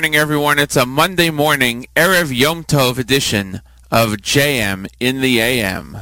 morning, everyone. It's a Monday morning, Erev Yom Tov edition of JM in the AM.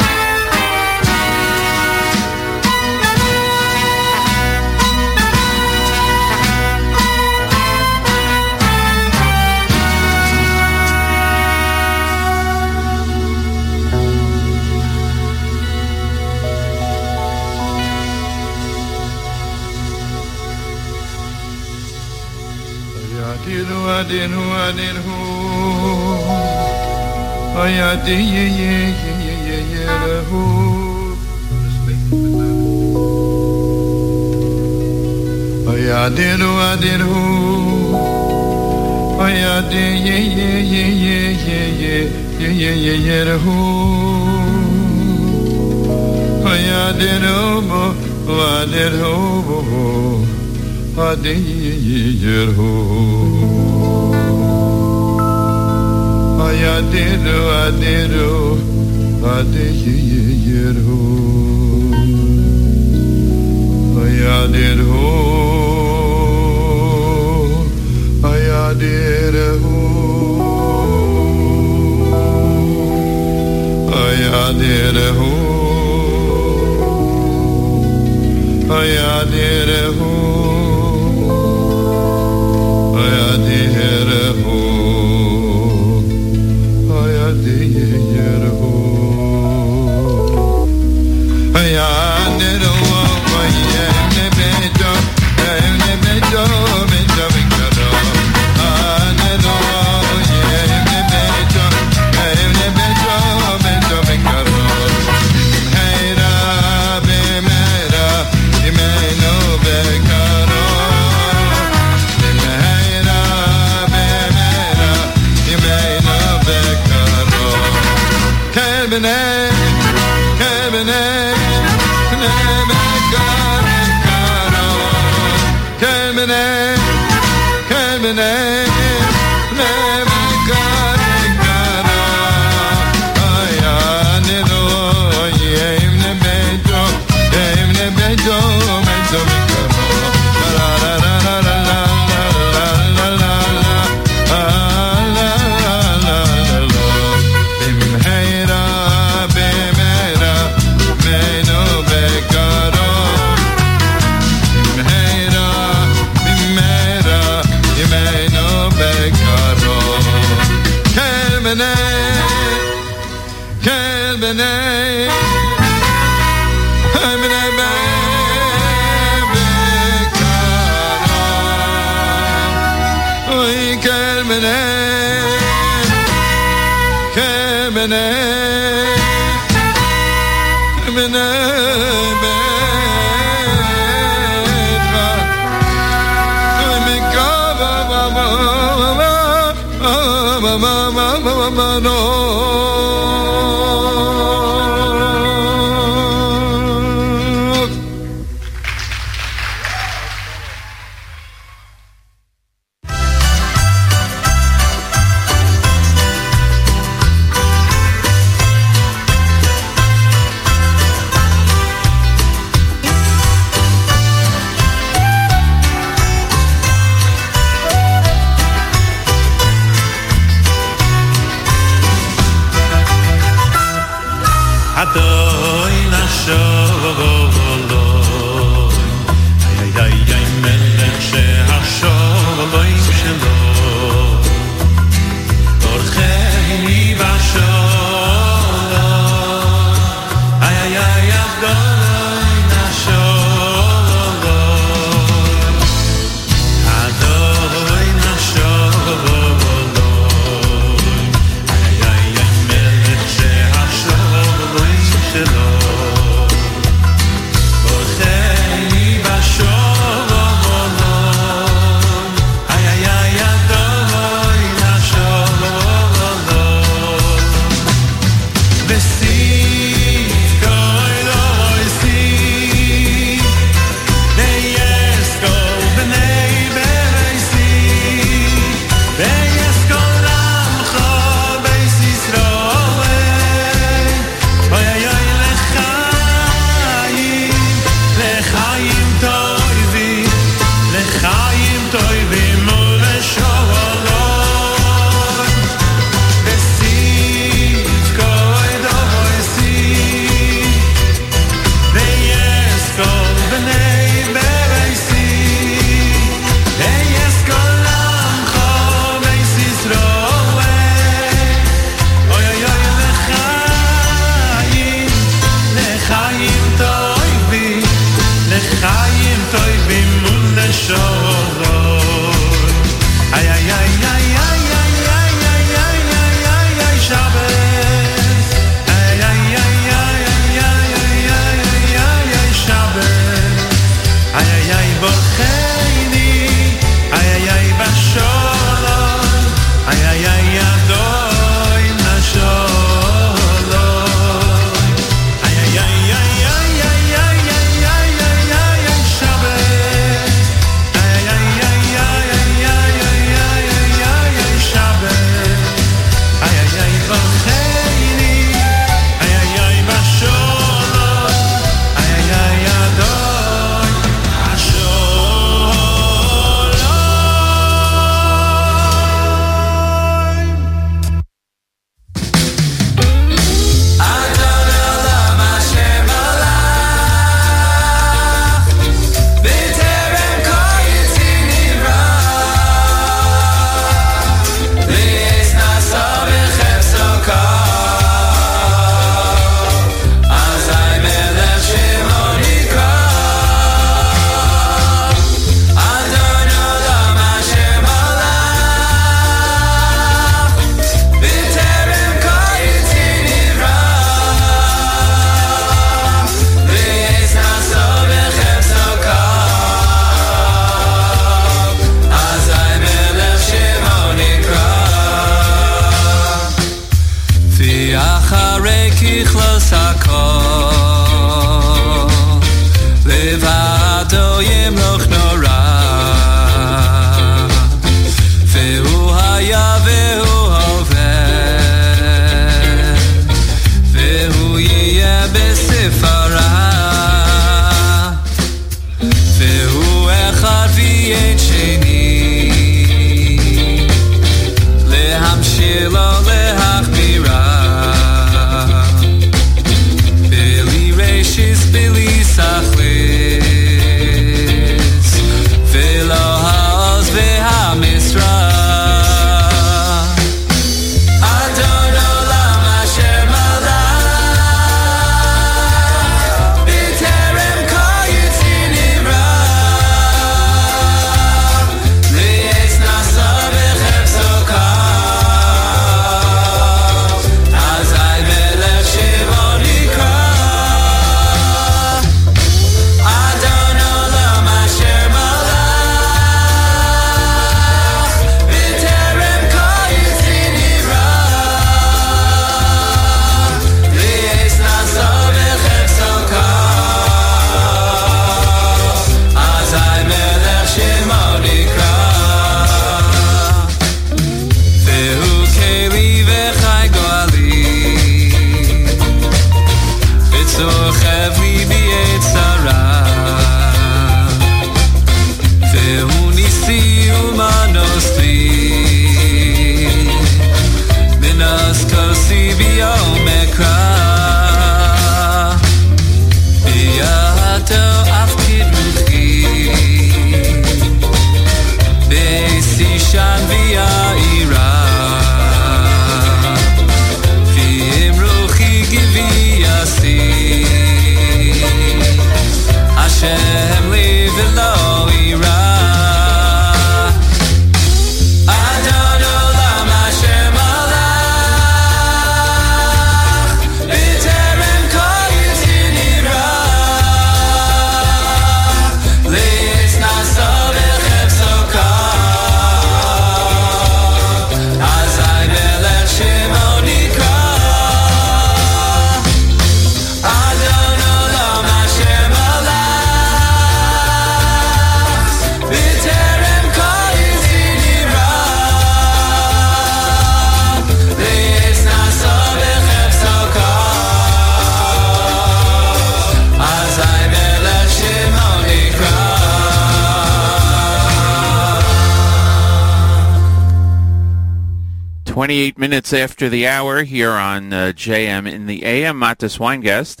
The hour here on uh, JM in the AM. Mattes Weingast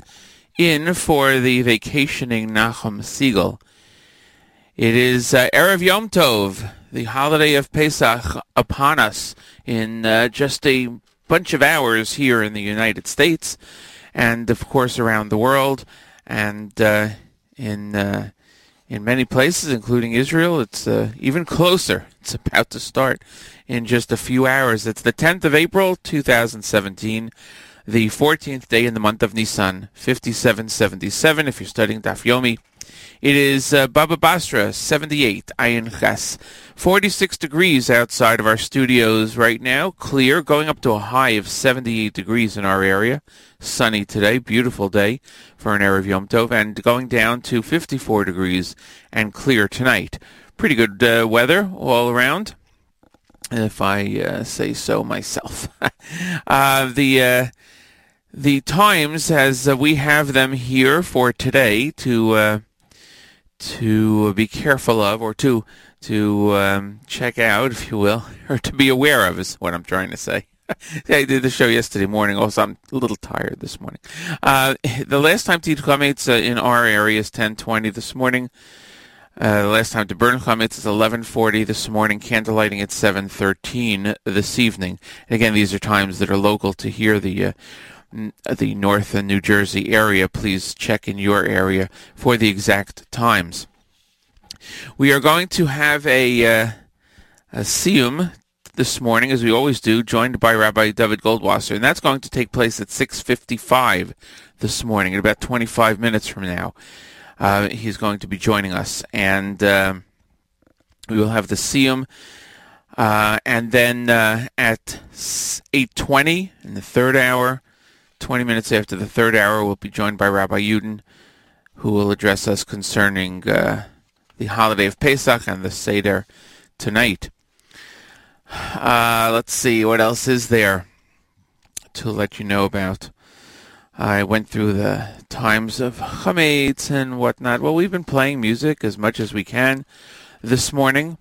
in for the vacationing Nachum Segal. It is uh, Erev Yom Tov, the holiday of Pesach, upon us in uh, just a bunch of hours here in the United States and, of course, around the world and uh, in uh, in many places, including Israel. It's uh, even closer. It's about to start in just a few hours. It's the 10th of April, 2017, the 14th day in the month of Nisan, 5777 if you're studying Daf Yomi. It is uh, Baba Basra, 78, Ayin Ches. 46 degrees outside of our studios right now. Clear, going up to a high of 78 degrees in our area. Sunny today, beautiful day for an Erev Yom Tov, and going down to 54 degrees and clear tonight. Pretty good uh, weather all around, if I uh, say so myself. uh, the uh, the times, as uh, we have them here for today, to to be careful of, or to to um, check out, if you will, or to be aware of, is what I'm trying to say. I did the show yesterday morning. Also, I'm a little tired this morning. Uh, the last time to eat chametz uh, in our area is 10:20 this morning. Uh, the last time to burn chametz is 11:40 this morning. Candlelighting at 7:13 this evening. And again, these are times that are local to here. The uh, the North and New Jersey area. Please check in your area for the exact times. We are going to have a uh, a siyum this morning, as we always do, joined by Rabbi Dovid Goldwasser, and that's going to take place at 6:55 this morning, in about 25 minutes from now. Uh, he's going to be joining us, and um we will have the siyum, uh, and then uh, at 8:20 in the third hour, 20 minutes after the third hour, we'll be joined by Rabbi Uden, who will address us concerning uh, the holiday of Pesach and the Seder tonight. Uh, let's see, what else is there to let you know about? I went through the times of Chametz and whatnot. Well, we've been playing music as much as we can. This morning,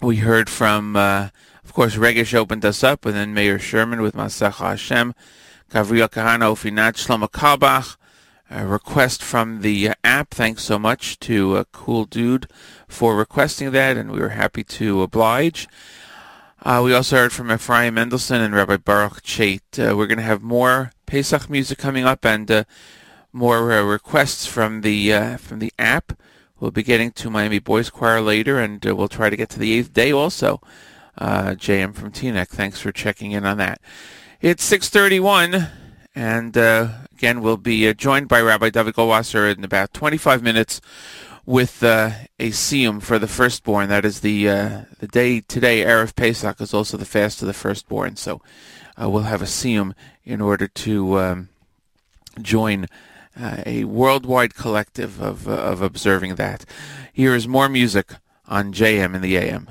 we heard from, uh, of course, Regesh opened us up, and then Mayor Sherman with Masacha Hashem, Gavriel Kahana, Ofinat, Shlomo Carlebach, a request from the uh, app. Thanks so much to a Cool Dude for requesting that, and we were happy to oblige. Uh, we also heard from Ephraim Mendelssohn and Rabbi Baruch Chait. Uh, we're going to have more Pesach music coming up and uh, more uh, requests from the uh, from the app. We'll be getting to Miami Boys Choir later, and uh, we'll try to get to the eighth day also. JM from Teaneck, thanks for checking in on that. It's 6:31, and again we'll be joined by Rabbi David Goldwasser in about 25 minutes with uh, a siyum for the firstborn. That is the uh, the day today. Erev Pesach is also the fast of the firstborn. So uh, we'll have a siyum in order to um, join uh, a worldwide collective of uh, of observing that. Here is more music on JM in the AM.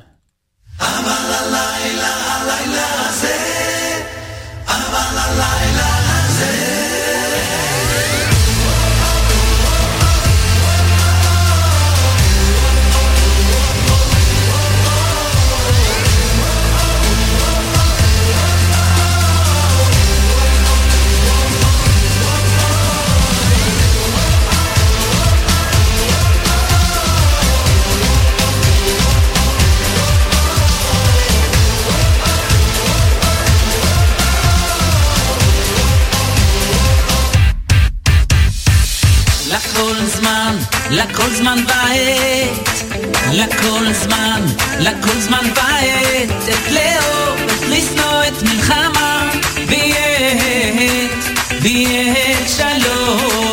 זמן, לכל זמן ועת, לכל זמן, לכל זמן ועת, את לאהוב, לשנוא את מלחמה, ועת, ועת שלום.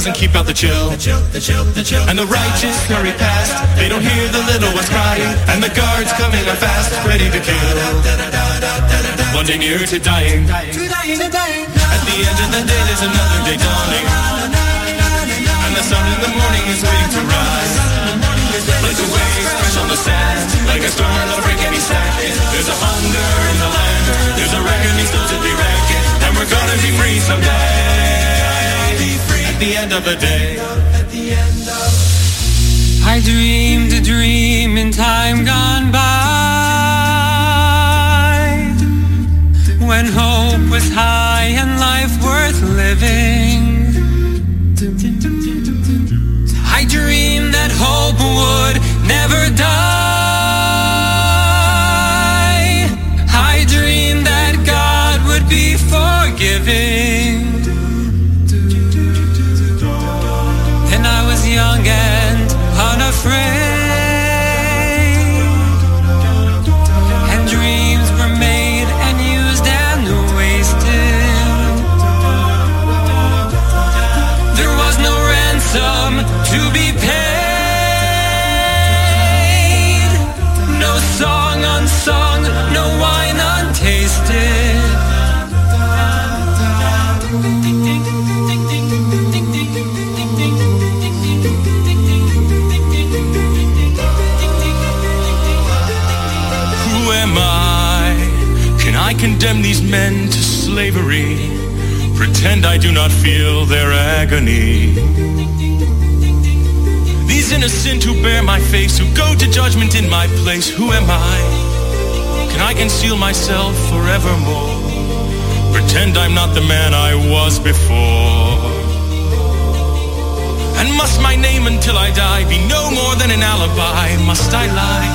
Doesn't keep out the chill. The chill, the chill, the chill. And the righteous hurry past. They don't hear the little ones crying. And the guards coming on fast, ready to kill. One day nearer to dying. At the end of the day, there's another day dawning. And the sun in the morning is waiting to rise. Like a wave crash on the sand, like a storm that'll break any sack. There's a hunger in the land, there's a reckoning still to be reckoned, and we're gonna be free someday. At the end of the day. I dreamed a dream in time gone by Pretend I do not feel their agony. These innocent who bear my face, who go to judgment in my place, who am I? Can I conceal myself forevermore? Pretend I'm not the man I was before. And must my name until I die be no more than an alibi? Must I lie?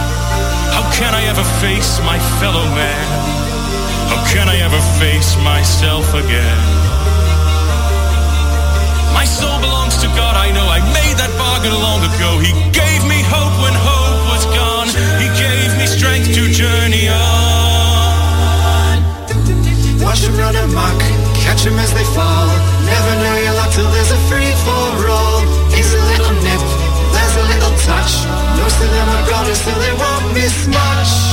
How can I ever face my fellow man? How can I ever face myself again? God, I know. I made that bargain long ago. He gave me hope when hope was gone. He gave me strength to journey on. Watch them run amok, catch them as they fall. Never know your luck till there's a free for all. Here's a little nip, there's a little touch. Most of them are gone, so they won't miss much.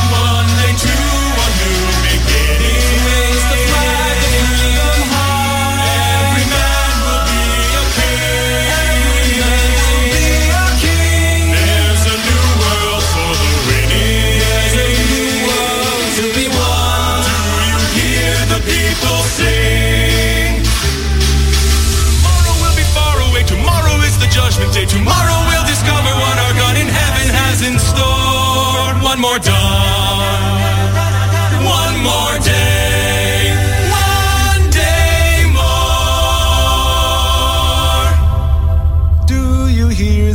day tomorrow we'll discover what our God in heaven has in store. One more dawn, one more day.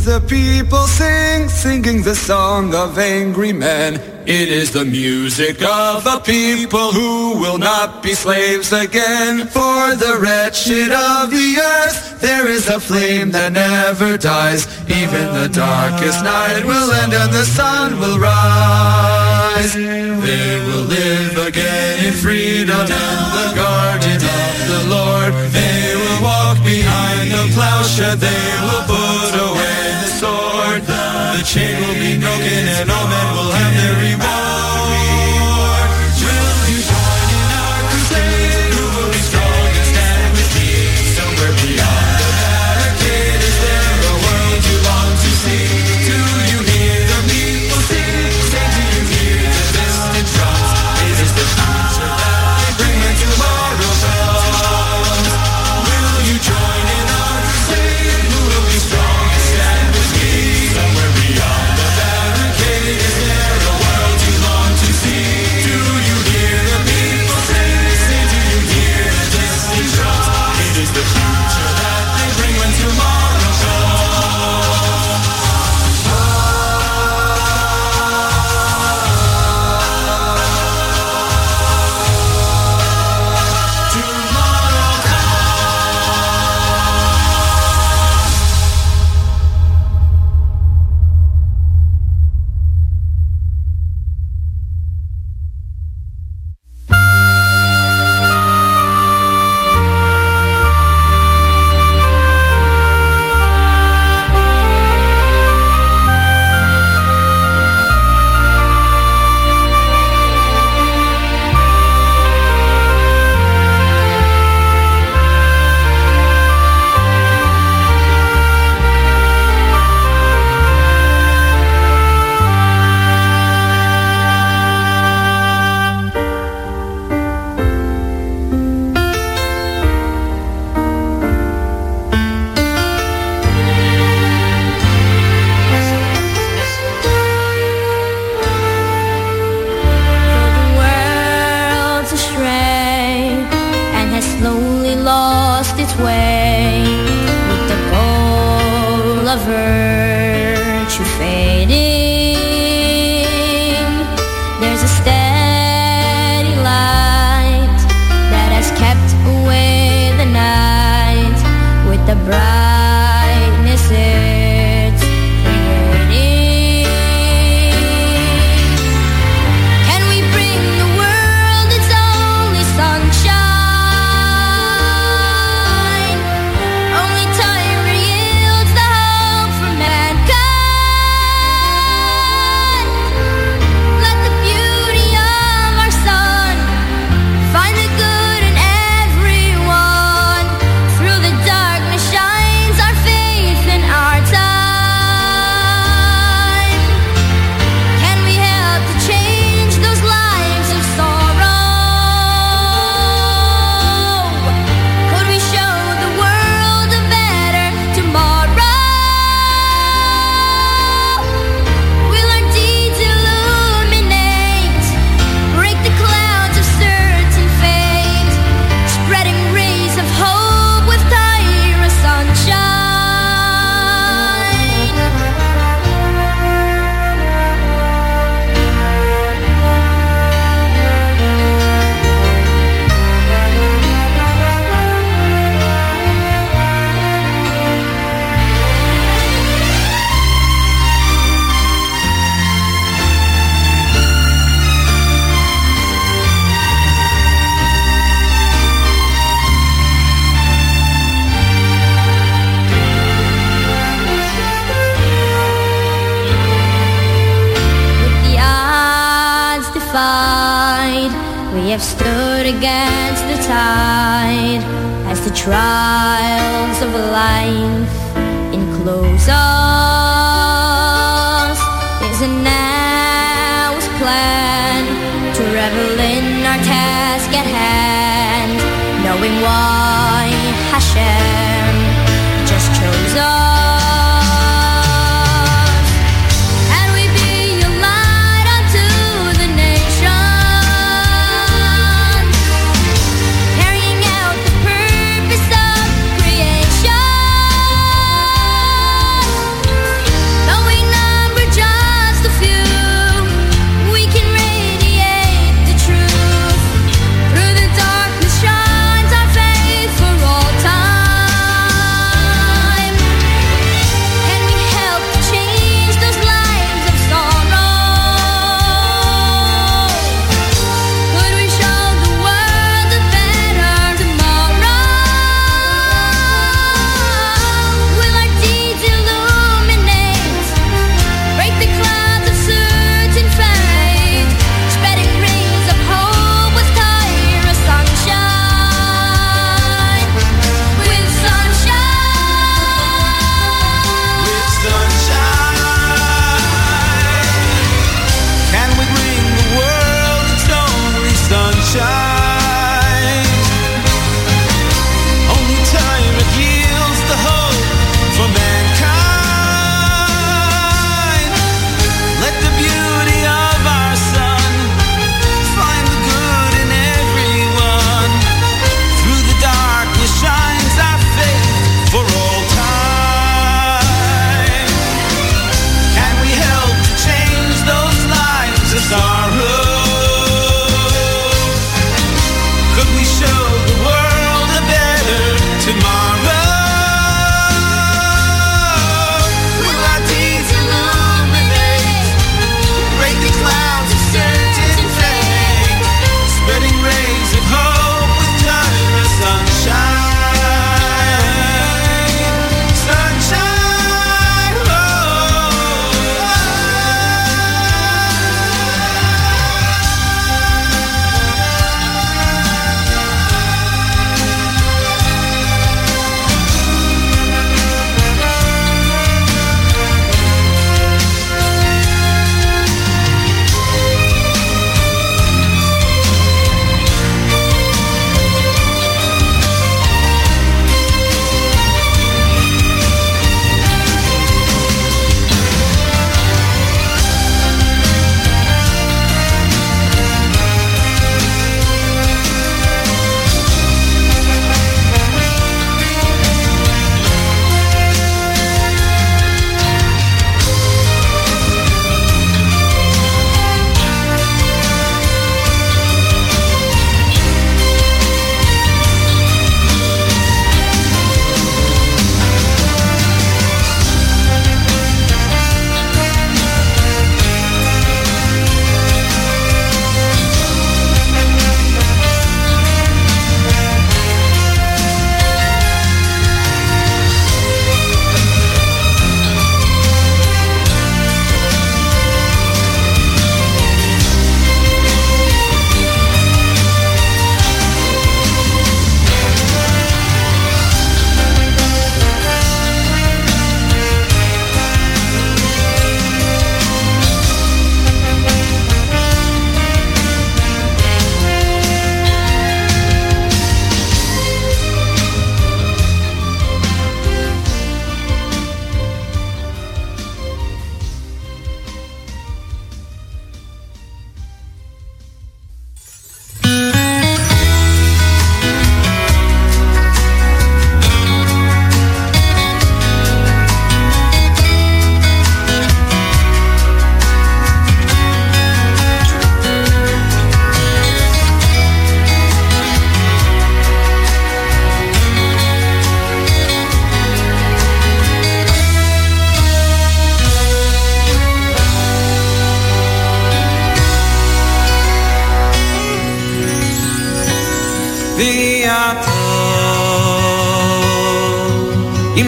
the people sing, singing the song of angry men. It is the music of a people who will not be slaves again. For the wretched of the earth there is a flame that never dies. Even the darkest night will end and the sun will rise. They will live again in freedom in the garden of the Lord. They will walk behind the plowshare. They will put away the sword. The chain will be broken and all men will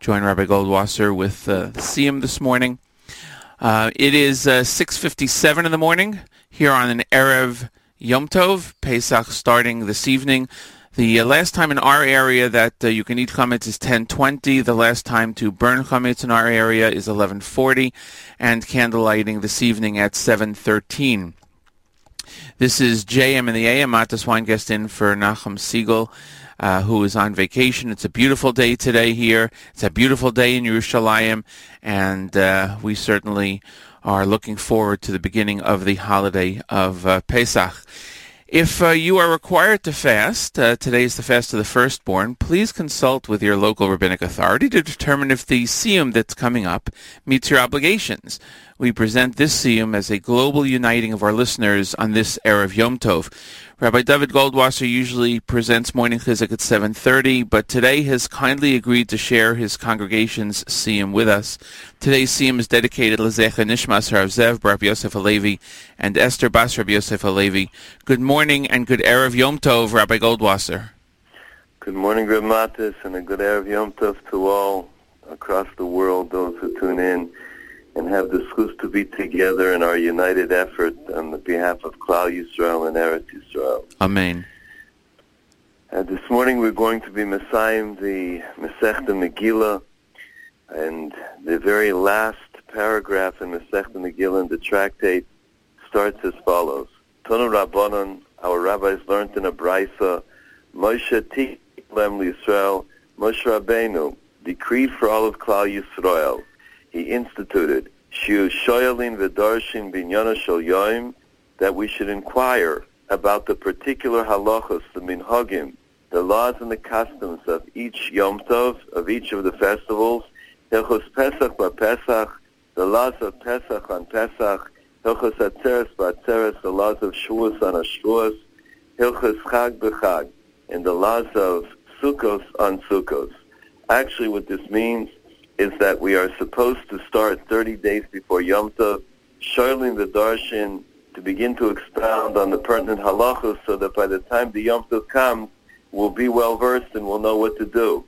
join Rabbi Goldwasser with uh, the Siyum this morning. Uh, it is uh, 6.57 in the morning here on an Erev Yom Tov, Pesach starting this evening. The uh, last time in our area that uh, you can eat chametz is 10:20. The last time to burn chametz in our area is 11:40, and candle lighting this evening at 7:13. This is JM in the AM. Mattes Weingast in for Nachum Segal, uh, who is on vacation. It's a beautiful day today here. It's a beautiful day in Yerushalayim, and uh, we certainly are looking forward to the beginning of the holiday of uh, Pesach. If uh, you are required to fast, uh, today is the fast of the firstborn, please consult with your local rabbinic authority to determine if the siyum that's coming up meets your obligations. We present this siyum as a global uniting of our listeners on this era of Yom Tov. Rabbi David Goldwasser usually presents morning chizuk at 7.30, but today has kindly agreed to share his congregation's siyum with us. Today's siyum is dedicated to Lezecha Nishmas Rav Zev Bar Yosef Alevi and Esther Bas Rabbi Yosef Alevi. Good morning and good erev Yom Tov, Rabbi Goldwasser. Good morning, Reb Mattes, and a good Erev Yom Tov to all across the world, those who tune in and have the schus to be together in our united effort on the behalf of Klal Yisrael and Eretz Yisrael. Amen. Uh, this morning we're going to be Messiahing the Masechta Megillah, and the very last paragraph in Masechta Megillah in the tractate starts as follows. Tonu Rabbanon, our rabbis learned in a brisa, Moshe Tiklem Yisrael, Moshe Rabbeinu, decreed for all of Klal Yisrael. He instituted, Shiu Shoyalin V'Darshin Binyana Shel Yoim, that we should inquire about the particular halachos, the minhagim, the laws and the customs of each Yom Tov, of each of the festivals, Hilchos Pesach Pesach, the laws of Pesach on Pesach, Hilchos Atzeres B'Atzeres, the laws of Shavuos on Shavuos, Hilchos Chag B'Chag, and the laws of Sukkos on Sukkos. Actually, what this means is that we are supposed to start 30 days before Yom Tov, shortling the Darshan to begin to expound on the pertinent halachos so that by the time the Yom Tov comes, we'll be well versed and we'll know what to do.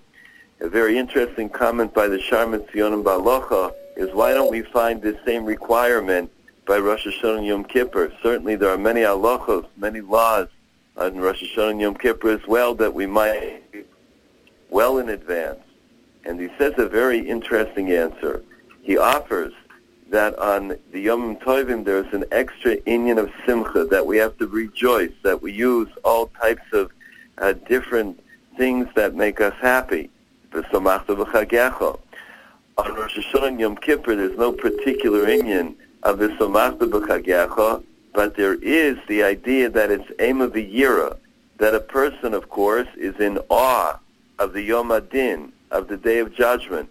A very interesting comment by the Sharman Tzionim Balocha is why don't we find this same requirement by Rosh Hashanah and Yom Kippur? Certainly there are many halachos, many laws on Rosh Hashanah and Yom Kippur as well that we might well in advance. And he says a very interesting answer. He offers that on the Yom Tovim there's an extra inyan of simcha, that we have to rejoice, that we use all types of uh, different things that make us happy. V'samachta. On Rosh Hashanah and Yom Kippur there's no particular inyan of the v'samachta v'chagecha, but there is the idea that it's aim of the yira, that a person, of course, is in awe of the Yom Adin, of the Day of Judgment.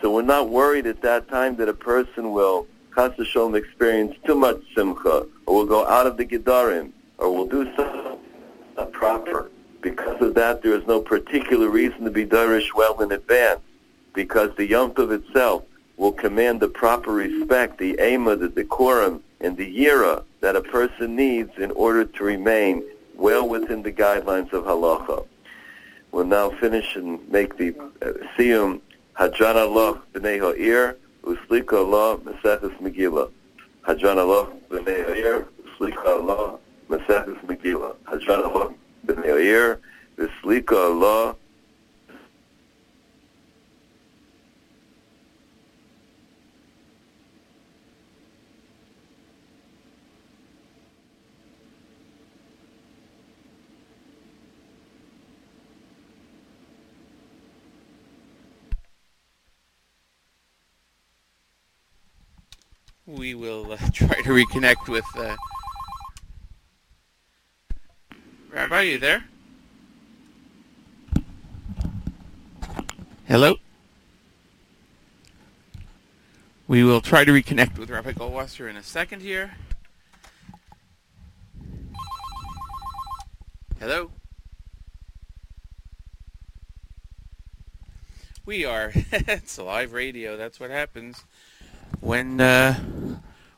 So we're not worried at that time that a person will, chas experience too much simcha, or will go out of the Gedarim, or will do something not proper. Because of that, there is no particular reason to be darish well in advance, because the Yom Tov itself will command the proper respect, the ema, the decorum, and the yira that a person needs in order to remain well within the guidelines of halacha. We'll now finish and make the uh, siyum Hadran Allah b'nei ha'ir uslika Allah Maseches Megillah. Hadran Allah b'nei ha'ir uslika Allah Maseches Megillah. Hadran Allah b'nei ha'ir uslika Allah We will uh, try to reconnect with uh, Rabbi. Are you there? Hello? We will try to reconnect with Rabbi Goldwasser in a second here. Hello? We are. it's live radio. That's what happens. When uh,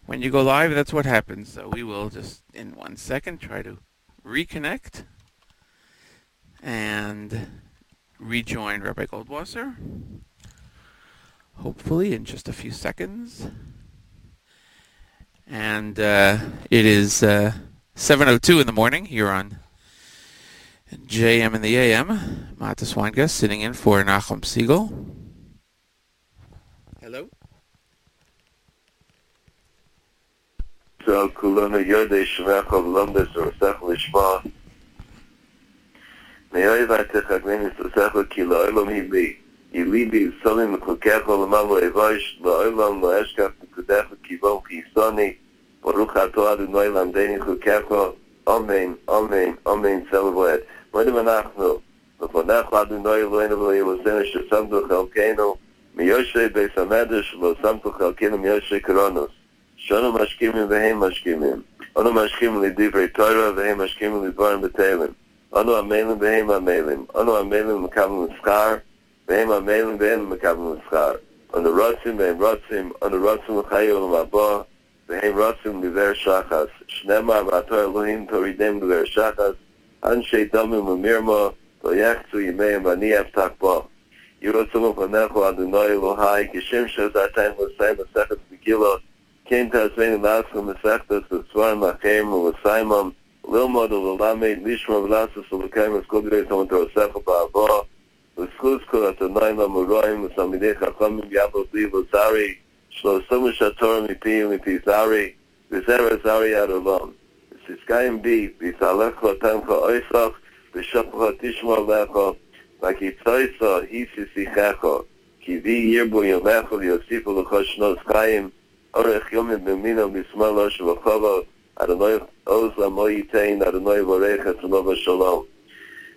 when you go live, that's what happens. So we will just, in one second, try to reconnect and rejoin Rabbi Goldwasser. Hopefully, in just a few seconds. And uh, it is uh, 7.02 in the morning here on JM in the AM. Mattes Weingast sitting in for Nachum Segal. ישראל כולנו יודע שמח על לומדס ורסך לשמע מיועי ועתך אגמין יסוסך וכי לא אלומי בי ילי בי סוני מקוקח ולמה לא אבויש לא אלום לא אשכח נקודך וכיבו כי סוני ברוך התואר ונועי למדי נקוקחו אומן אומן אומן צלבועת מודם אנחנו ופונח עד ונועי אלוהינו ולא ילוסן שסמדו חלקנו מיושי בי סמדש לא סמדו חלקנו מיושי קרונוס שאנו משכימים והם משכימים. אנו משכים לדברי תורה והם משכים לדבר בתלם. אנו המילים והם המילים. אנו המילים מקבלים שכר והם המילים והם מקבלים שכר. אנו רוצים והם רוצים. אנו רוצים לחיי ולמבוא והם רוצים לדבר שחס. שנמר ועתור אלוהים תורידם לדבר שחס. אנשי דומים ומרמו לא יחצו ימי ואני אבטח בו. ירוצו מפנחו אדוני אלוהי כשם שזה אתם ועושה מסכת בגילות kennt das wenn ich nach und sagt das ist zwar nach ihm und Simon will mod und da mit nicht mehr lass es und kein es gut reden und das sag aber wo es kurz kurz der nein am Rhein und sami der kam mit aber sie war sorry so so much at all me pee me pee sorry this error sorry out of on this is going be this alakh wa tan ko be shakh tish mo ba ko ba ki tsay tsay hi ki vi yebo yo yo si po skaim Orech Yom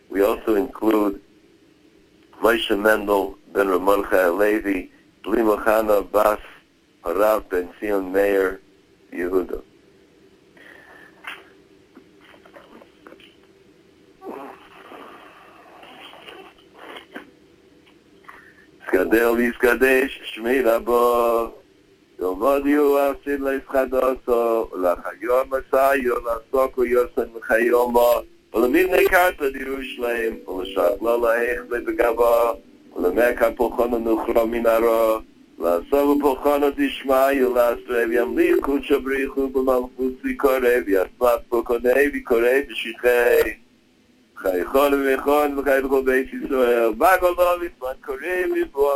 We also include Moshe Mendel Ben Ramon Levi, Blimachana Bas Harav Ben Sion Meir Yehuda. Skadel Shmei so mod yu asin le schado so la hayom sa yo la soko yo san hayom ba le min ne kart de yushlaim ul shat la la ech le begava ul me ka po khono nu khro min ara la so po khono dishma yo la so ev yam bri khu ma khu si kore pa po kore shi khe khay khol ve khon khay khol be shi so ba ba ba kore mi bo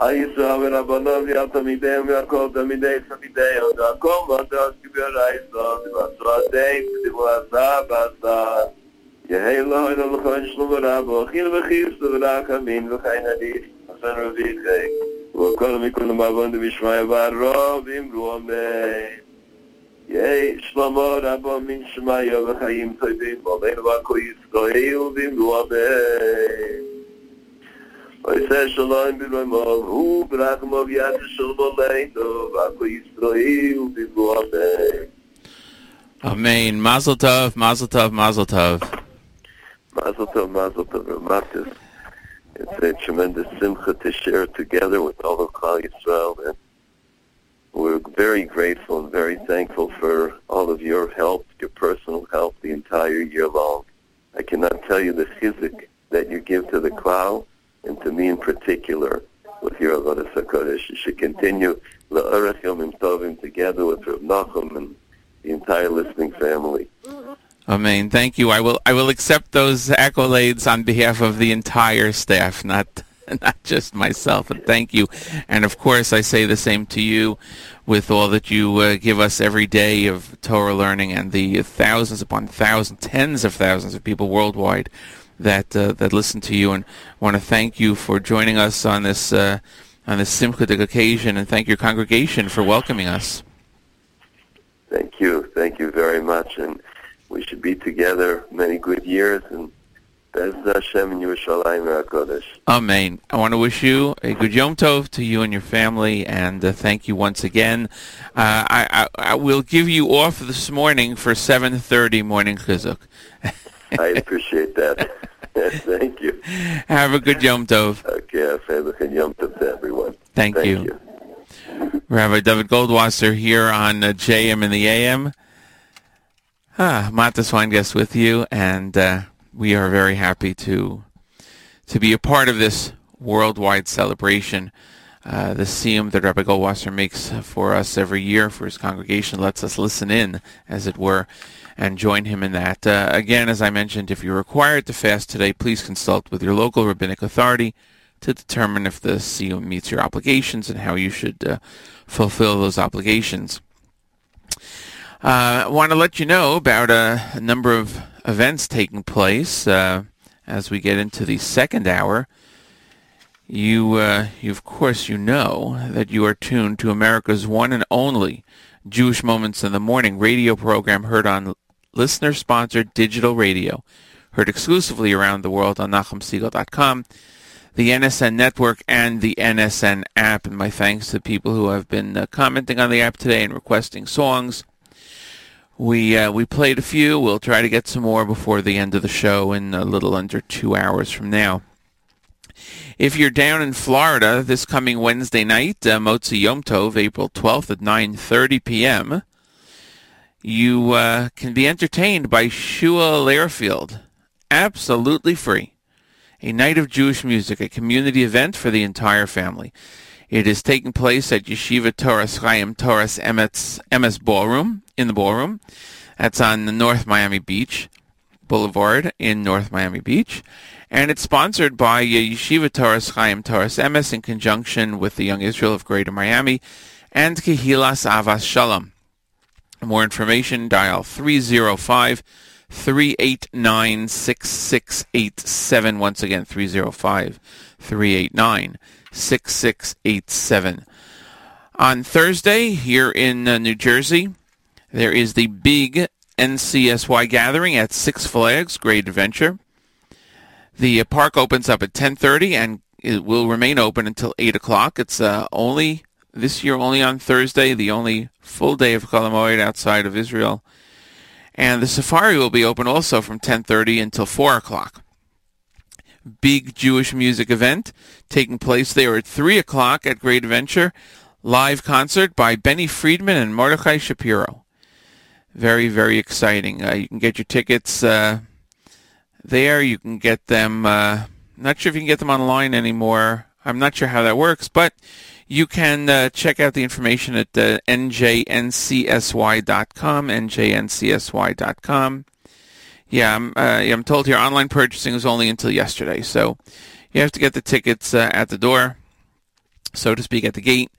אייז אבער אבנאב יא תמידיי מארקוב תמידיי תמידיי אוד אקום וואס די ביער אייז דאס וואס דא דיי די וואס דא יא הייל אין דעם קאנש נומער אב אחיר בחיסט דא קאמין דא קיין די אפער די גיי וואו קאל מי קונן מאבן די שמעי באר רוב אין רומע יא שלמור אב מין שמעי אין יא קויס גייל אין רומע Oise shalom b'roimol, hu b'rachmov yad shalom aleinu, v'ako Yisrael b'vu amen. Mazel tov, mazel tov, mazel tov. Mazel tov, mazel tov, Ramatis. It's a tremendous simcha to share together with all of Klal Yisrael, and we're very grateful and very thankful for all of your help, your personal help, the entire year long. I cannot tell you the chizuk that you give to the Klal, and to me in particular, with your Avodah HaKodesh. You should continue La'arach Yomim Tovim together with Rav Nachum and the entire listening family. Amen. Thank you. I will I will accept those accolades on behalf of the entire staff, not not just myself. And thank you. And of course, I say the same to you with all that you uh, give us every day of Torah learning and the thousands upon thousands, tens of thousands of people worldwide that uh, that listen to you. And want to thank you for joining us on this uh, on this Simchatic occasion, and thank your congregation for welcoming us. Thank you. Thank you very much. And we should be together many good years. And Hashem and Yerushalayim HaKodesh. Amen. I want to wish you a good Yom Tov to you and your family, and uh, thank you once again. Uh, I, I, I will give you off this morning for 7.30 morning chizuk. I appreciate that. Thank you. Have a good Yom Tov. Okay, Fevach and Yom Tov to everyone. Thank, Thank you. you. Rabbi Dovid Goldwasser here on uh, JM in the AM. Ah, Mattes Weingast with you, and uh, we are very happy to to be a part of this worldwide celebration. Uh, the siyum that Rabbi Goldwasser makes for us every year for his congregation lets us listen in, as it were, and join him in that. Uh, again, as I mentioned, if you're required to fast today, please consult with your local rabbinic authority to determine if the siyum meets your obligations and how you should uh, fulfill those obligations. Uh, I want to let you know about a, a number of events taking place uh, as we get into the second hour. You, uh, you, of course, you know that you are tuned to America's one and only Jewish Moments in the Morning radio program heard on listener-sponsored digital radio, heard exclusively around the world on NachumSegal.com, the NSN network, and the NSN app. And my thanks to people who have been uh, commenting on the app today and requesting songs. We uh, we played a few. We'll try to get some more before the end of the show in a little under two hours from now. If you're down in Florida this coming Wednesday night, uh, Motzi Yom Tov, April 12th at 9:30 p.m., you uh, can be entertained by Shua Lairfield, absolutely free. A night of Jewish music, a community event for the entire family. It is taking place at Yeshiva Toras Chaim Toras Emetz Emes Ballroom in the ballroom. That's on the North Miami Beach Boulevard in North Miami Beach. And it's sponsored by Yeshiva Toras Chaim Toras Emes in conjunction with the Young Israel of Greater Miami and Kehilas Avas Shalom. More information, dial 305 389 6687. Once again, 305 389 6687. On Thursday, here in uh, New Jersey, there is the big NCSY gathering at Six Flags Great Adventure. The park opens up at 10:30 and it will remain open until 8 o'clock. It's uh, only this year only on Thursday, the only full day of Chol Hamoed outside of Israel. And the safari will be open also from 10:30 until 4 o'clock. Big Jewish music event taking place there at 3 o'clock at Great Adventure. Live concert by Benny Friedman and Mordechai Shapiro. Very, very exciting. Uh, you can get your tickets uh, there. You can get them. Uh, not sure if you can get them online anymore. I'm not sure how that works, but you can uh, check out the information at uh, njncsy.com, njncsy.com. Yeah, I'm, uh, I'm told here online purchasing is only until yesterday, so you have to get the tickets uh, at the door, so to speak, at the gate.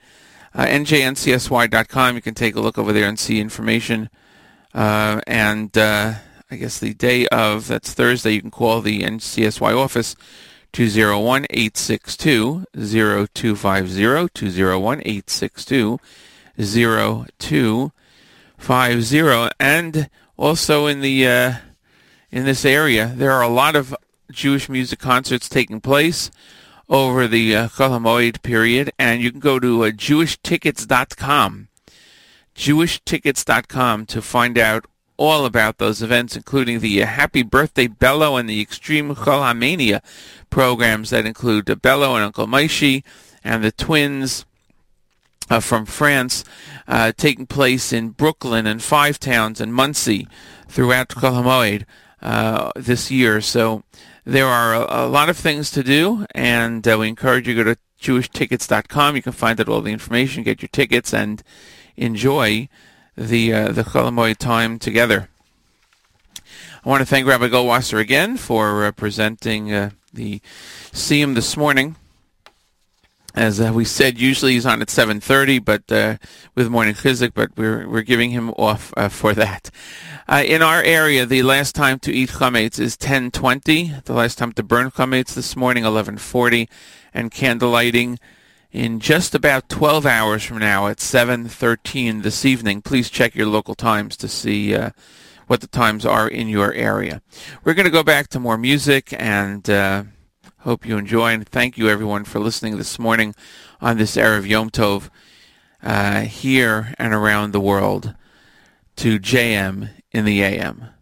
Uh, njncsy.com. You can take a look over there and see information. Uh, and uh, I guess the day of, that's Thursday, you can call the NCSY office 201-862-0250, 201-862-0250. And also in the uh, in this area, there are a lot of Jewish music concerts taking place over the uh, period, and you can go to uh, jewishtickets.com, jewishtickets.com to find out all about those events, including the uh, Happy Birthday Bello and the Extreme Chol Hamania programs that include uh, Bello and Uncle Moishy and the twins uh, from France, uh, taking place in Brooklyn and Five Towns and Monsey throughout Chol Hamoed uh, this year. So there are a, a, lot of things to do, and uh, we encourage you to go to jewishtickets.com. You can find out all the information, get your tickets, and enjoy the uh, the Chol Hamoed time together. I want to thank Rabbi Goldwasser again for uh, presenting uh, the Siyum this morning. As uh, we said, usually he's on at 7:30, but uh, with morning chizuk, but we're we're giving him off uh, for that. Uh, in our area, the last time to eat chametz is 10:20. The last time to burn chametz this morning 11:40, and candle lighting in just about 12 hours from now at 7:13 this evening. Please check your local times to see uh, what the times are in your area. We're going to go back to more music and. Uh, Hope you enjoy and thank you everyone for listening this morning on this air of Yom Tov uh, here and around the world to JM in the AM.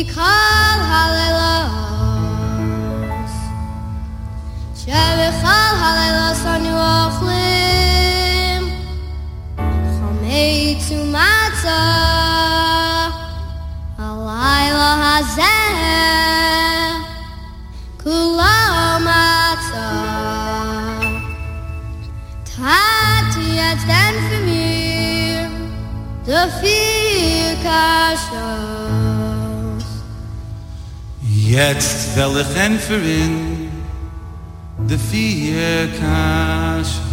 Mikal Jetzt en verin de vier kaas.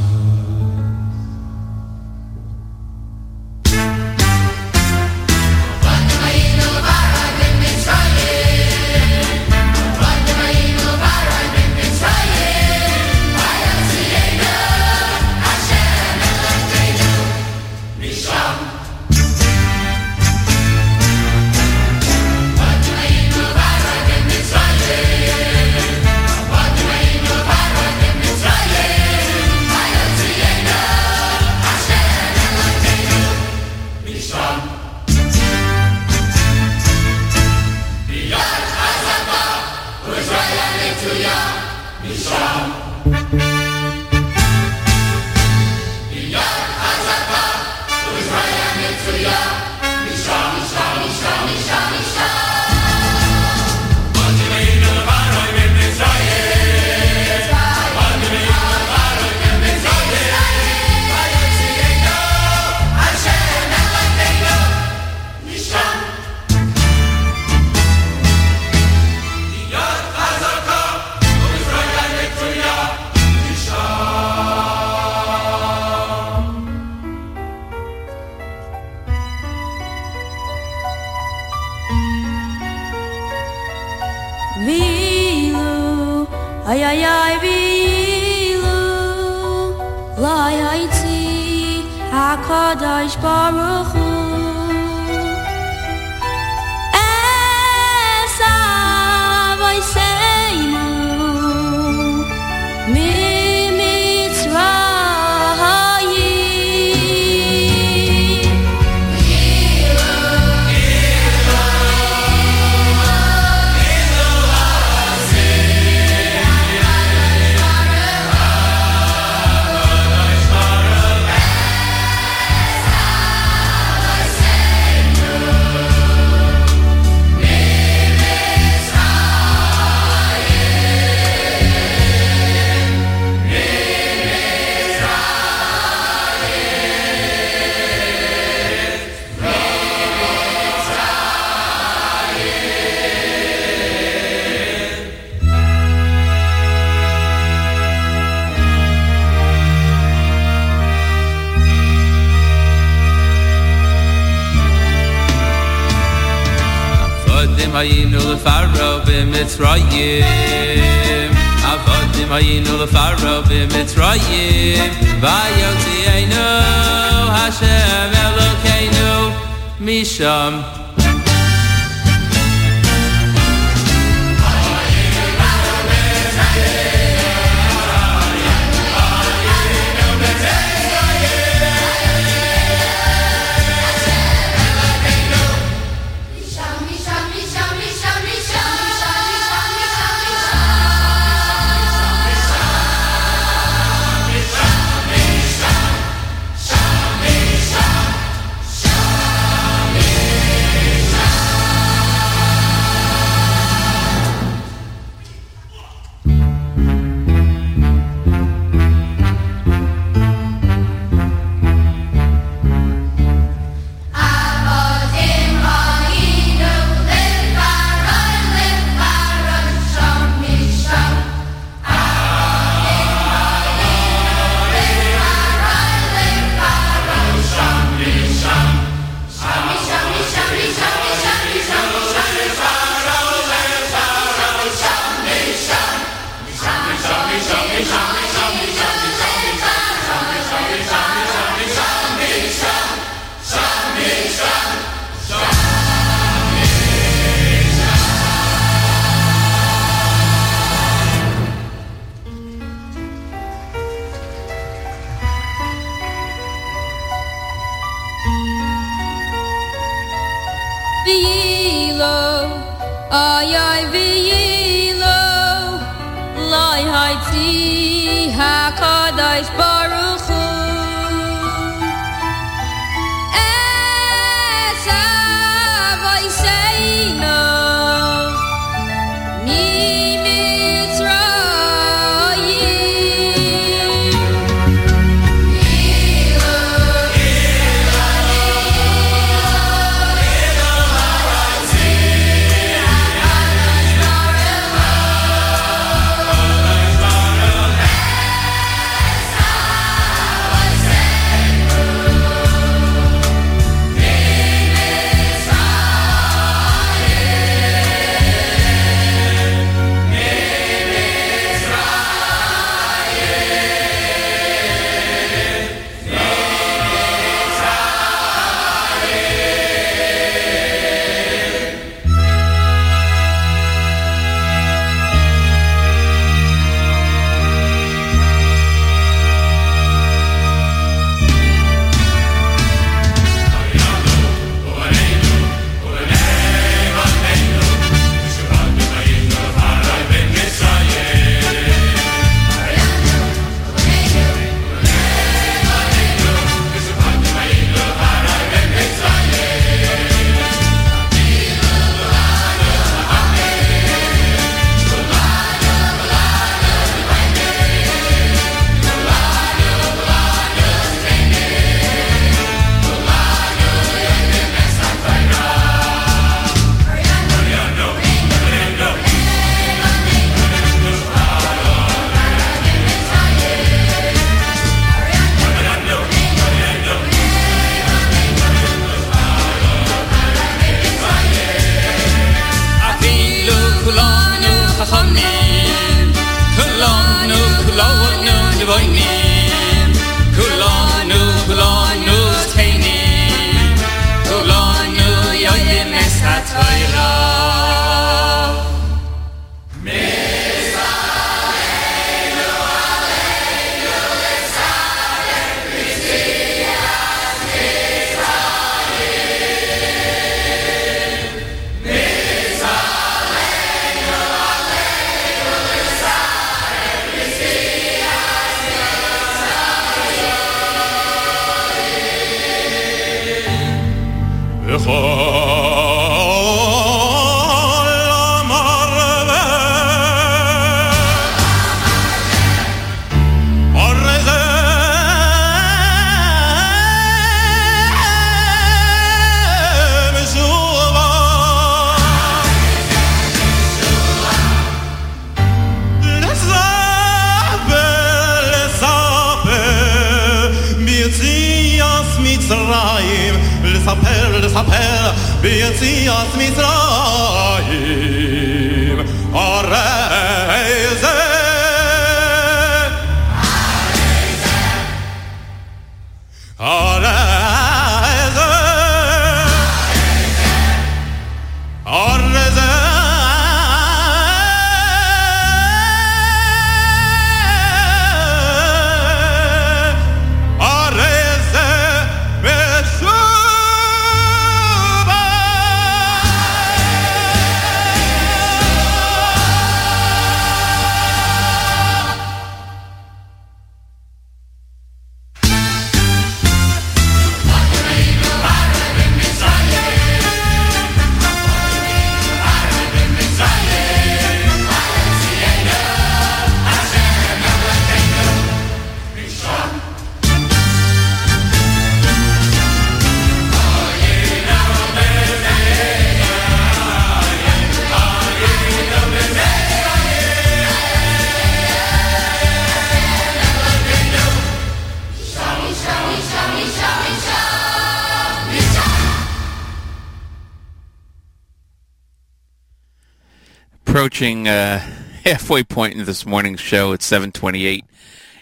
Uh, halfway point in this morning's show. at 7:28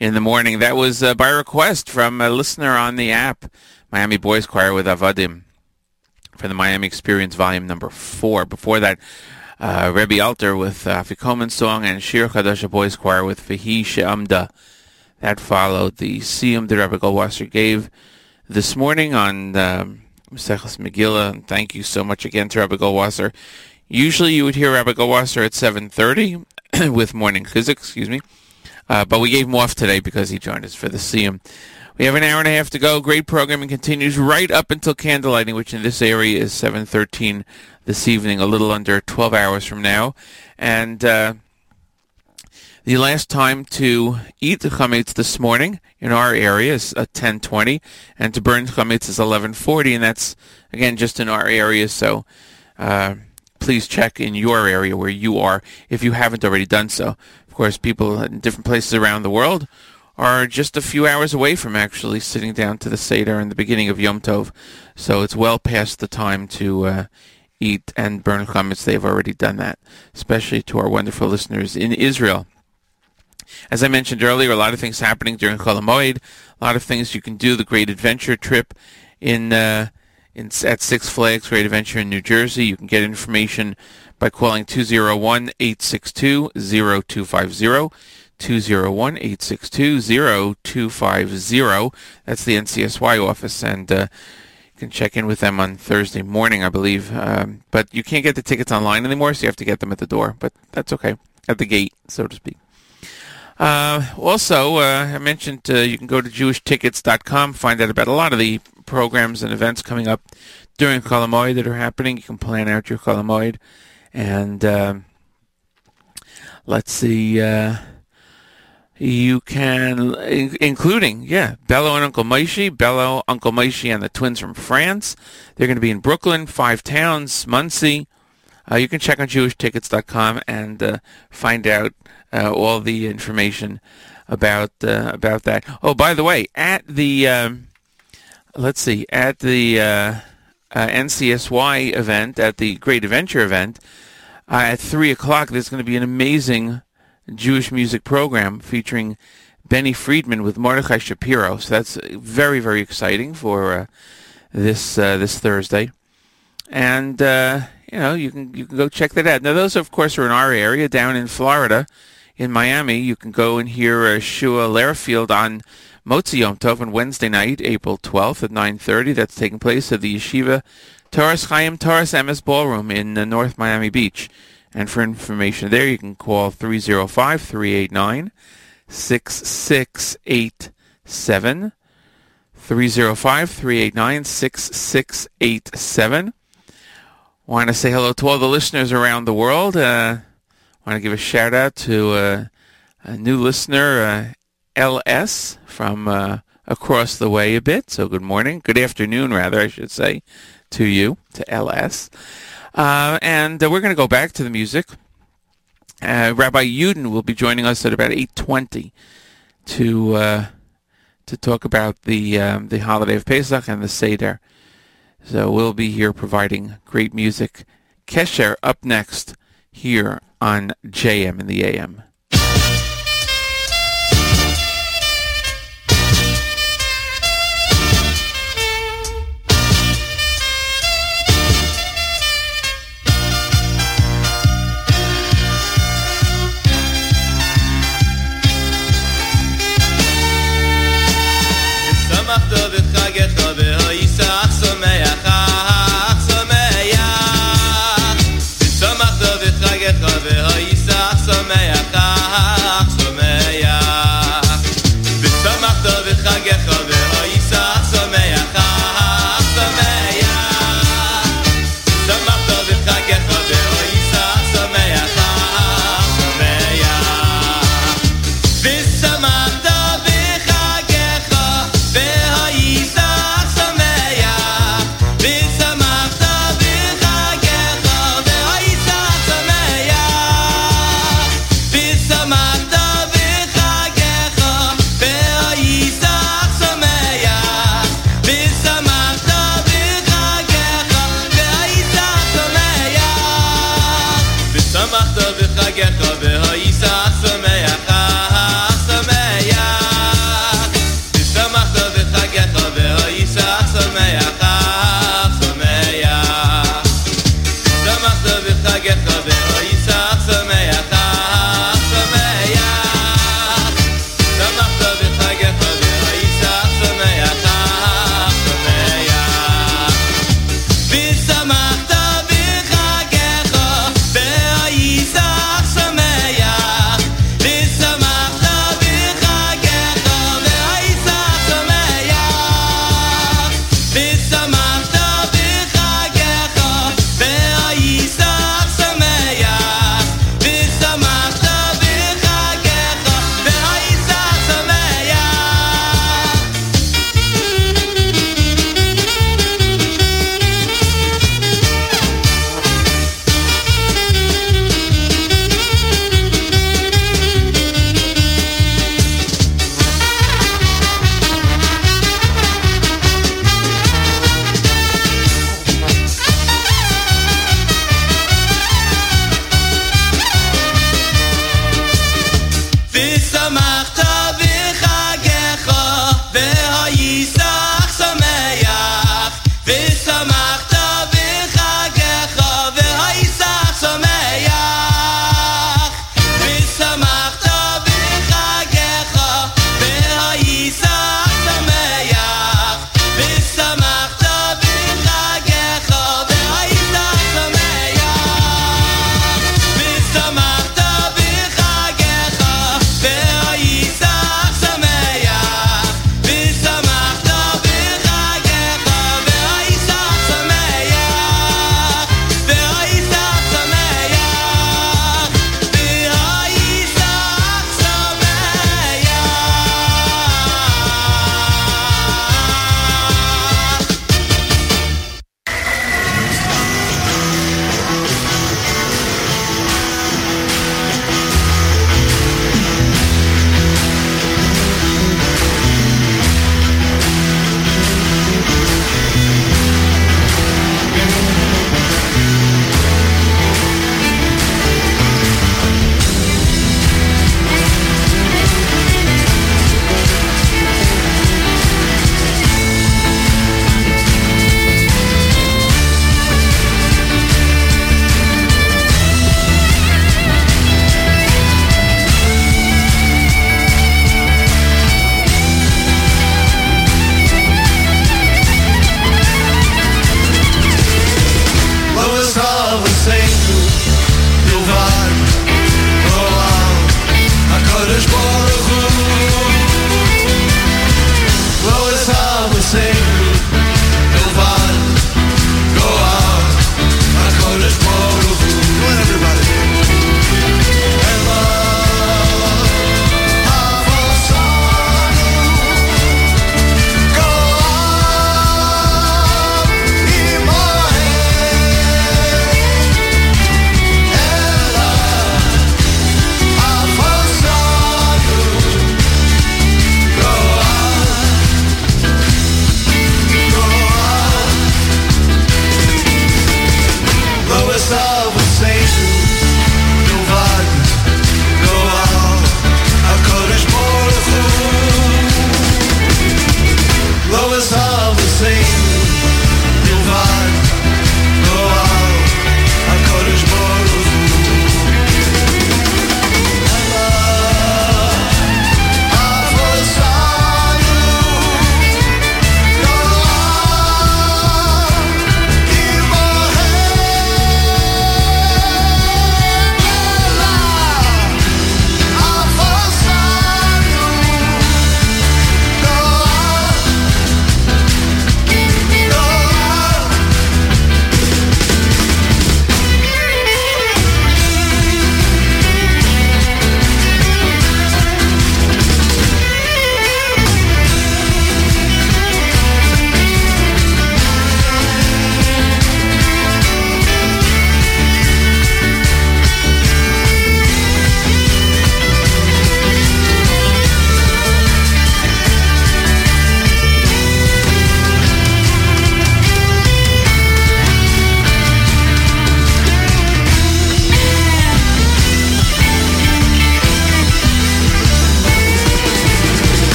in the morning. That was uh, by request from a listener on the app, Miami Boys Choir with Avadim, for the Miami Experience Volume Number Four. Before that, uh, Rebbe Alter with uh, Afikoman song and Shir Chadasha Boys Choir with Vehi She'amda. That followed the Siyum that Rabbi Goldwasser gave this morning on um, Maseches Megillah. And thank you so much again to Rabbi Goldwasser. Usually you would hear Rabbi Goldwasser at 7.30 with morning physics, excuse me. Uh, but we gave him off today because he joined us for the Siyum. We have an hour and a half to go. Great programming continues right up until candlelighting, which in this area is 7.13 this evening, a little under 12 hours from now. And uh, the last time to eat the chametz this morning in our area is at 10.20, and to burn chametz is 11.40, and that's, again, just in our area, so uh, please check in your area where you are if you haven't already done so. Of course, people in different places around the world are just a few hours away from actually sitting down to the Seder in the beginning of Yom Tov. So it's well past the time to uh, eat and burn chametz. They've already done that, especially to our wonderful listeners in Israel. As I mentioned earlier, a lot of things happening during Chol a lot of things you can do. The Great Adventure trip in, uh, in at Six Flags Great Adventure in New Jersey. You can get information by calling 201-862-0250. 201-862-0250. That's the NCSY office, and uh, you can check in with them on Thursday morning, I believe. Um, but you can't get the tickets online anymore, so you have to get them at the door. But that's okay, at the gate, so to speak. Uh, also, uh, I mentioned uh, you can go to jewishtickets.com, find out about a lot of the programs and events coming up during Chol that are happening. You can plan out your Chol And um, let's see, uh, you can, in- including, yeah, Bello and Uncle Moishy, Bello, Uncle Moishy, and the twins from France. They're going to be in Brooklyn, Five Towns, Monsey. Uh, you can check on jewishtickets.com and uh, find out uh, all the information about uh, about that. Oh, by the way, at the um, let's see, at the uh, uh, NCSY event, at the Great Adventure event, at three o'clock, there's going to be an amazing Jewish music program featuring Benny Friedman with Mordechai Shapiro. So that's very very exciting for this this Thursday, and you know, you can you can go check that out. Now, those of course are in our area down in Florida, in Miami. You can go and hear uh, Shua Lairfield on Motzi Yom Tov on Wednesday night, April 12th at 9:30. That's taking place at the Yeshiva Toras Chaim Toras Emes Ballroom in uh, North Miami Beach. And for information there, you can call 305-389-6687. 305-389-6687 want to say hello to all the listeners around the world. Uh, want to give a shout out to uh, a new listener, uh, LS, from uh, across the way a bit. So good morning, good afternoon, rather, I should say, to you, to LS. Uh, and uh, we're going to go back to the music. Rabbi Yudin will be joining us at about 8.20 to to talk about the um, the holiday of Pesach and the Seder. So we'll be here providing great music. Kesher up next here on JM in the AM.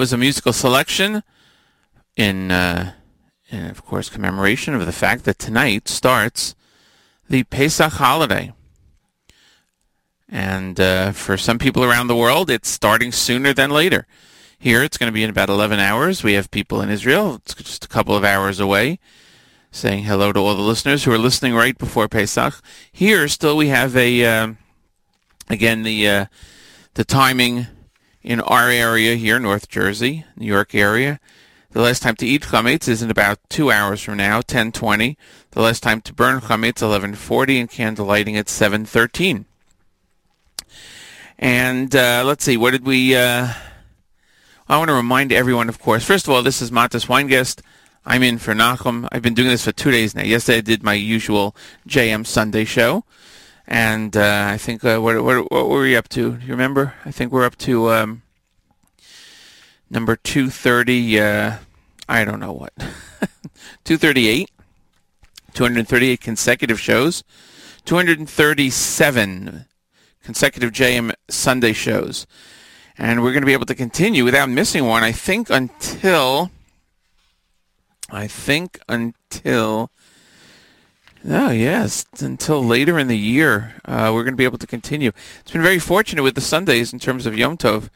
Was a musical selection in, uh, in, of course, commemoration of the fact that tonight starts the Pesach holiday. And uh, for some people around the world, it's starting sooner than later. Here, it's going to be in about 11 hours. We have people in Israel. It's just a couple of hours away. Saying hello to all the listeners who are listening right before Pesach. Here, still, we have a um, again the uh, the timing in our area here, North Jersey, New York area. The last time to eat chametz is in about two hours from now, 10:20. The last time to burn chametz, 11:40, and candle lighting at 7:13. And uh, let's see, what did we... Uh, I want to remind everyone, of course. First of all, this is Mattes Weingast. I'm in for Nachum. I've been doing this for two days now. Yesterday I did my usual JM Sunday show. And uh, I think, uh, what, what, what were we up to? Do you remember? I think we're up to um, number 230. Uh, I don't know what. 238. 238 consecutive shows. 237 consecutive JM Sunday shows. And we're going to be able to continue without missing one, I think, until... I think until... Oh, yes, until later in the year, uh, we're going to be able to continue. It's been very fortunate with the Sundays in terms of Yom Tov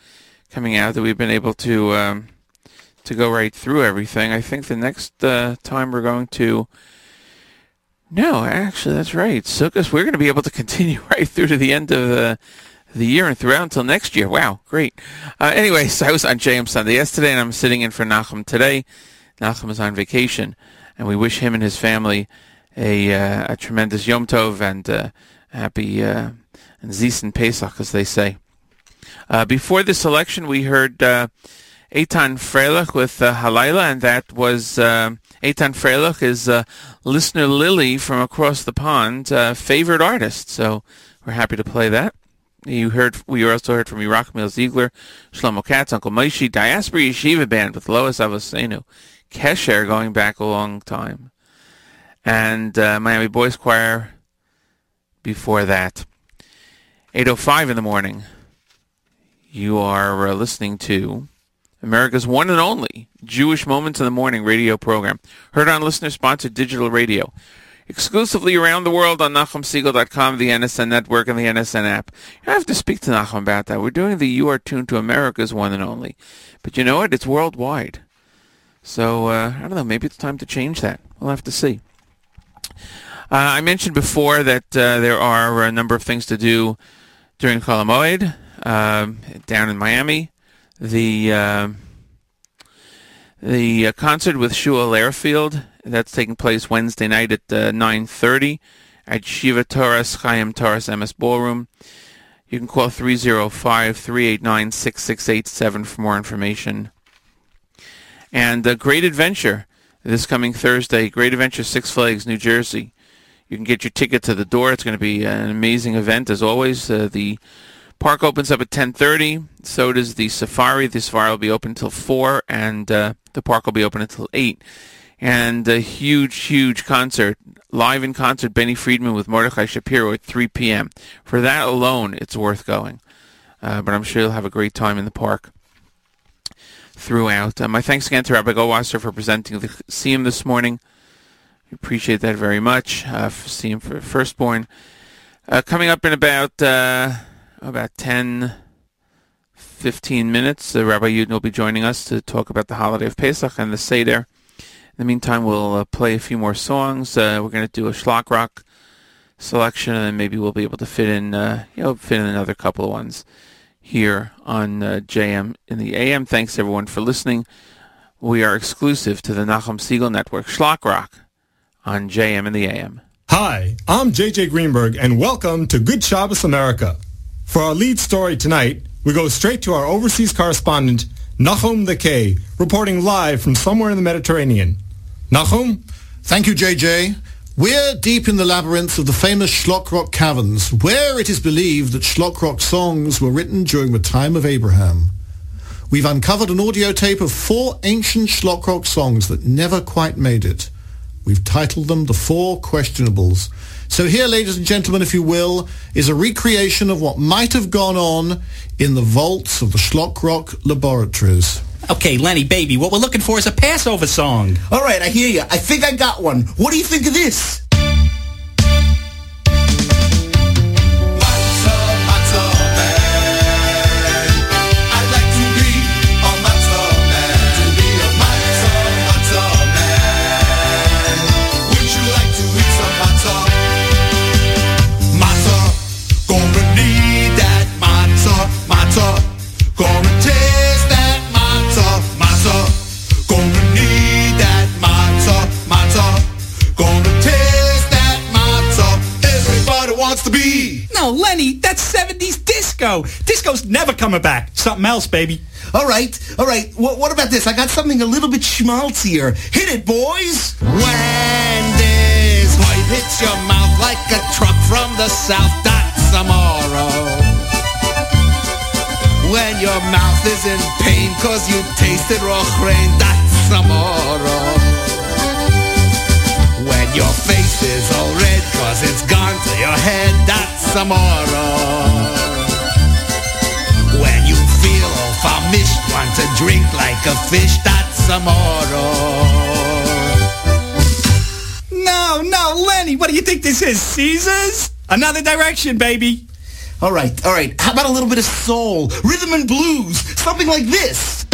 coming out that we've been able to um, to go right through everything. I think the next uh, time we're going to... No, actually, that's right. Sukkot, we're going to be able to continue right through to the end of the, the year and throughout until next year. Wow, great. Uh, so I was on JM Sunday yesterday, and I'm sitting in for Nachum today. Nachum is on vacation, and we wish him and his family a, uh, a tremendous Yom Tov and uh, happy uh, and Zisen Pesach, as they say. Before this election, we heard Eitan Freilich with uh, Halayla, and that was uh, Eitan Freilich is uh, listener Lily from across the pond, uh, favorite artist. So we're happy to play that. You heard. We also heard from Yerachmiel Ziegler, Shlomo Katz, Uncle Moishy, Diaspora Yeshiva Band with Lois Avosenu, Kesher going back a long time, and uh, Miami Boys Choir before that. 8.05 in the morning. You are uh, listening to America's one and only Jewish Moments in the Morning radio program, heard on listener-sponsored digital radio, exclusively around the world on NachumSegal.com, the NSN network, and the NSN app. You have to speak to Nachum about that. We're doing the You Are Tuned to America's one and only. But you know what? It's worldwide. So, uh, I don't know, maybe it's time to change that. We'll have to see. Uh, I mentioned before that uh, there are a number of things to do during Chol Hamoed um, down in Miami. The uh, the uh, concert with Shua Lairfield that's taking place Wednesday night at uh, 9:30 at Yeshiva Toras Chaim Toras Emes Ballroom. You can call 305-389-6687 for more information. And uh, Great Adventure this coming Thursday, Great Adventure Six Flags, New Jersey. You can get your ticket to the door. It's going to be an amazing event as always. Uh, the park opens up at 10:30. So does the safari. The safari will be open until 4 and uh, the park will be open until 8. And a huge huge concert, live in concert Benny Friedman with Mordechai Shapiro at 3 p.m. For that alone, it's worth going. Uh, but I'm sure you'll have a great time in the park throughout. Uh, my thanks again to Rabbi Goldwasser for presenting the Siyum this morning. Appreciate that very much. Uh, for Siyum for Firstborn. Uh, coming up in about uh, about 10, 15 minutes, Rabbi Yudin will be joining us to talk about the holiday of Pesach and the Seder. In the meantime, we'll uh, play a few more songs. Uh, we're going to do a schlock rock selection, and maybe we'll be able to fit in, uh, you know, fit in another couple of ones here on JM in the AM. Thanks everyone for listening. We are exclusive to the Nachum Segal Network, Shlock Rock, on JM in the AM. Hi, I'm JJ Greenberg, and welcome to Good Shabbos America. For our lead story tonight, we go straight to our overseas correspondent, Nahum the K, reporting live from somewhere in the Mediterranean. Nahum? Thank you, JJ. We're deep in the labyrinth of the famous Shlock caverns, where it is believed that Shlock songs were written during the time of Abraham. We've uncovered an audio tape of four ancient Shlock songs that never quite made it. We've titled them The Four Questionables. So here, ladies and gentlemen, if you will, is a recreation of what might have gone on in the vaults of the Shlock laboratories. Okay, Lenny, baby, what we're looking for is a Passover song. All right, I hear you. I think I got one. What do you think of this? Disco. Disco's never coming back. Something else, baby. All right, all right. What, what about this? I got something a little bit schmaltzier. Hit it, boys. When this wife hits your mouth like a truck from the south, that's tomorrow. When your mouth is in pain cause you tasted rochrain, that's tomorrow. When your face is all red cause it's gone to your head, that's tomorrow. Famished, want to drink like a fish, that's tomorrow. No, no, Lenny, what do you think this is? Caesars? Another direction, baby. All right, all right. How about a little bit of soul, rhythm and blues, something like this?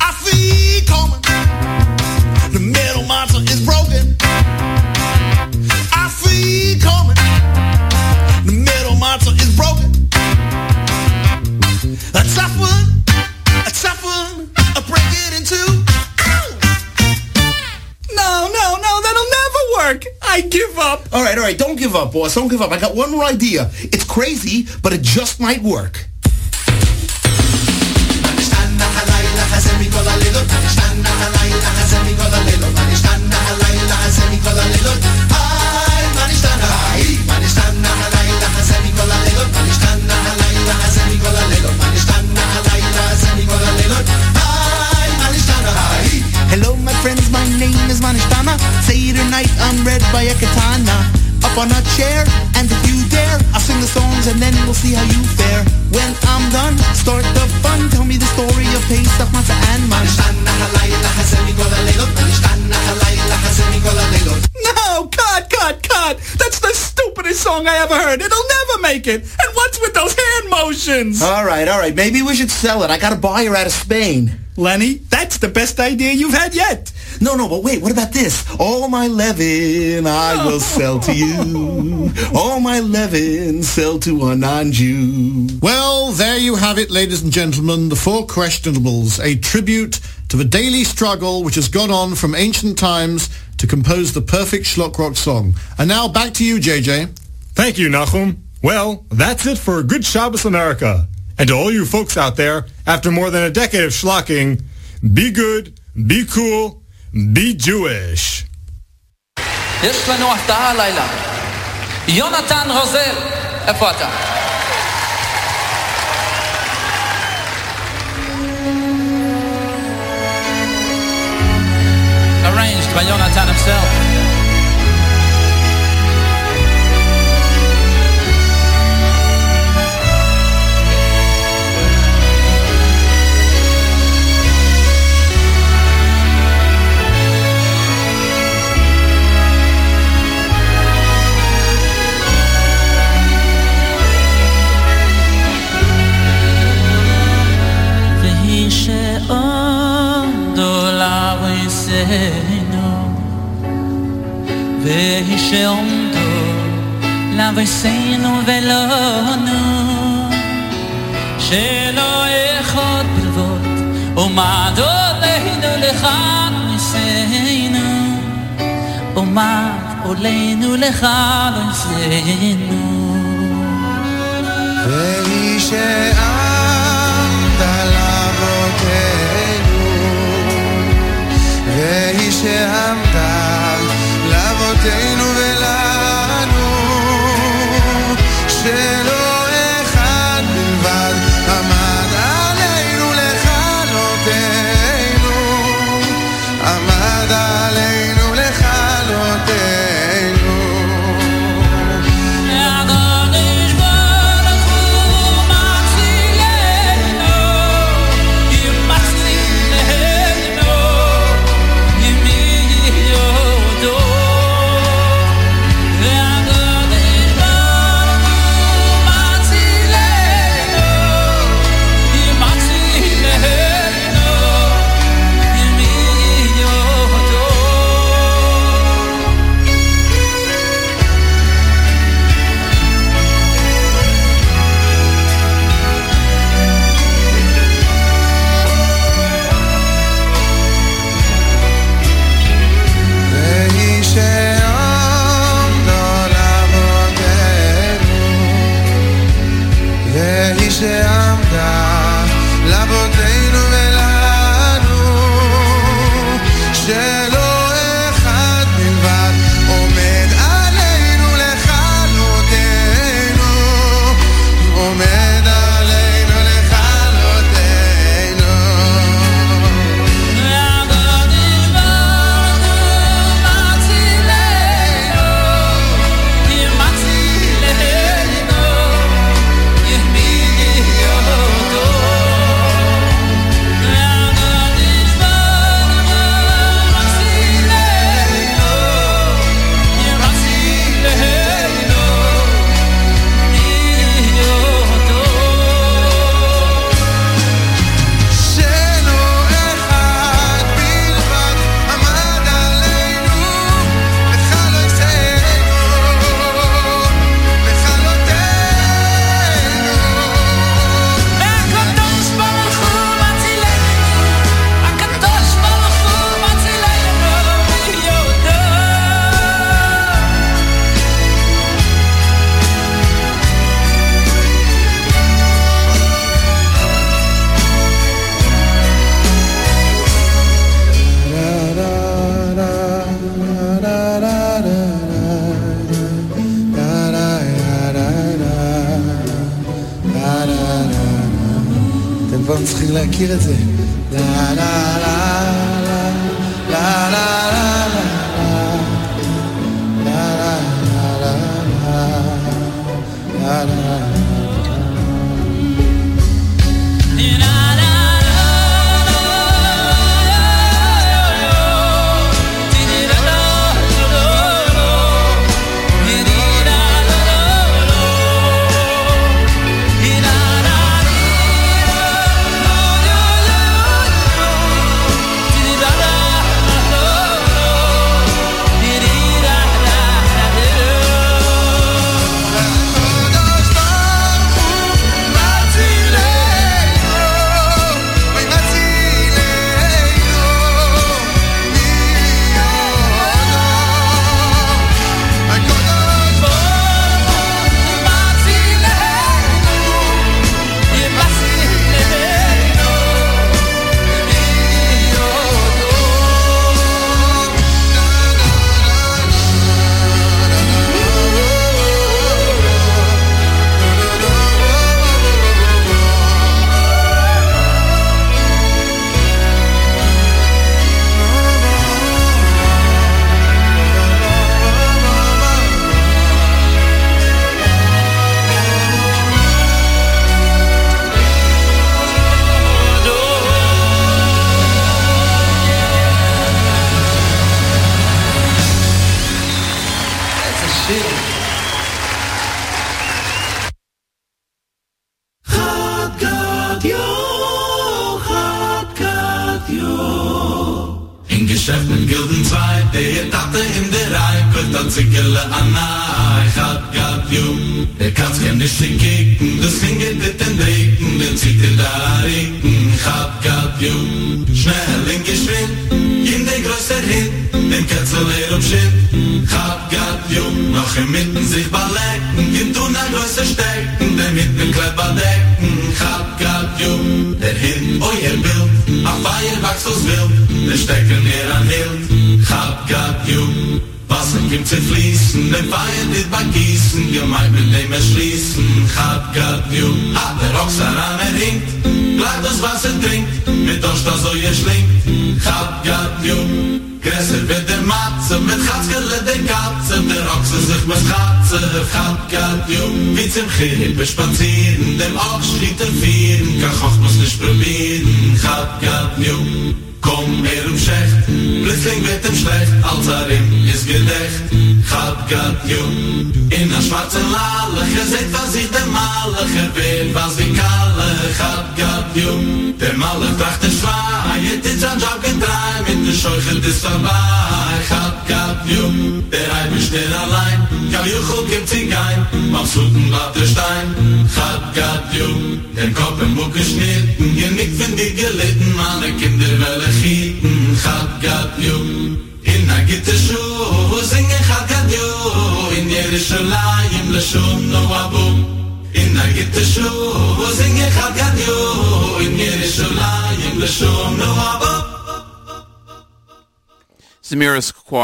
I see coming. The middle monster is give up, boss. Don't give up. I got one more idea. It's crazy, but it just might work. Hello, my friends. My name is Manishtana. Seder night, I'm read by a katana. Up on a chair, and if you dare, I'll sing the songs and then we'll see how you fare. When I'm done, start the fun. Tell me the story of Pesach, Matzah, and Man. No, cut, cut, cut. That's the stupidest song I ever heard. It'll never make it. And what's with those hand motions? All right, all right. Maybe we should sell it. I got a buyer out of Spain. Lenny, that's the best idea you've had yet. No, no, but wait, what about this? All my leaven I will sell to you. All my leaven sell to a non-Jew. Well, there you have it, ladies and gentlemen, the four questionables, a tribute to the daily struggle which has gone on from ancient times to compose the perfect schlock rock song. And now back to you, JJ. Thank you, Nachum. Well, that's it for a Good Shabbos America. And to all you folks out there, after more than a decade of schlocking, be good, be cool, be Jewish. יש לנו הפתעה הלילה. יונתן רוזל, איפה אתה? Arranged by Jonathan himself. ויסנו והיא שעומדו לבסנו ולנו שלא אחד בלבוד ומד עולנו לכאן ניסינו ומד עולנו לכאן ניסינו והיא שעמדה לאבותינו, שעמדה לאבותינו ולנו, שלא כבר צריכים להכיר את זה. לה לה לה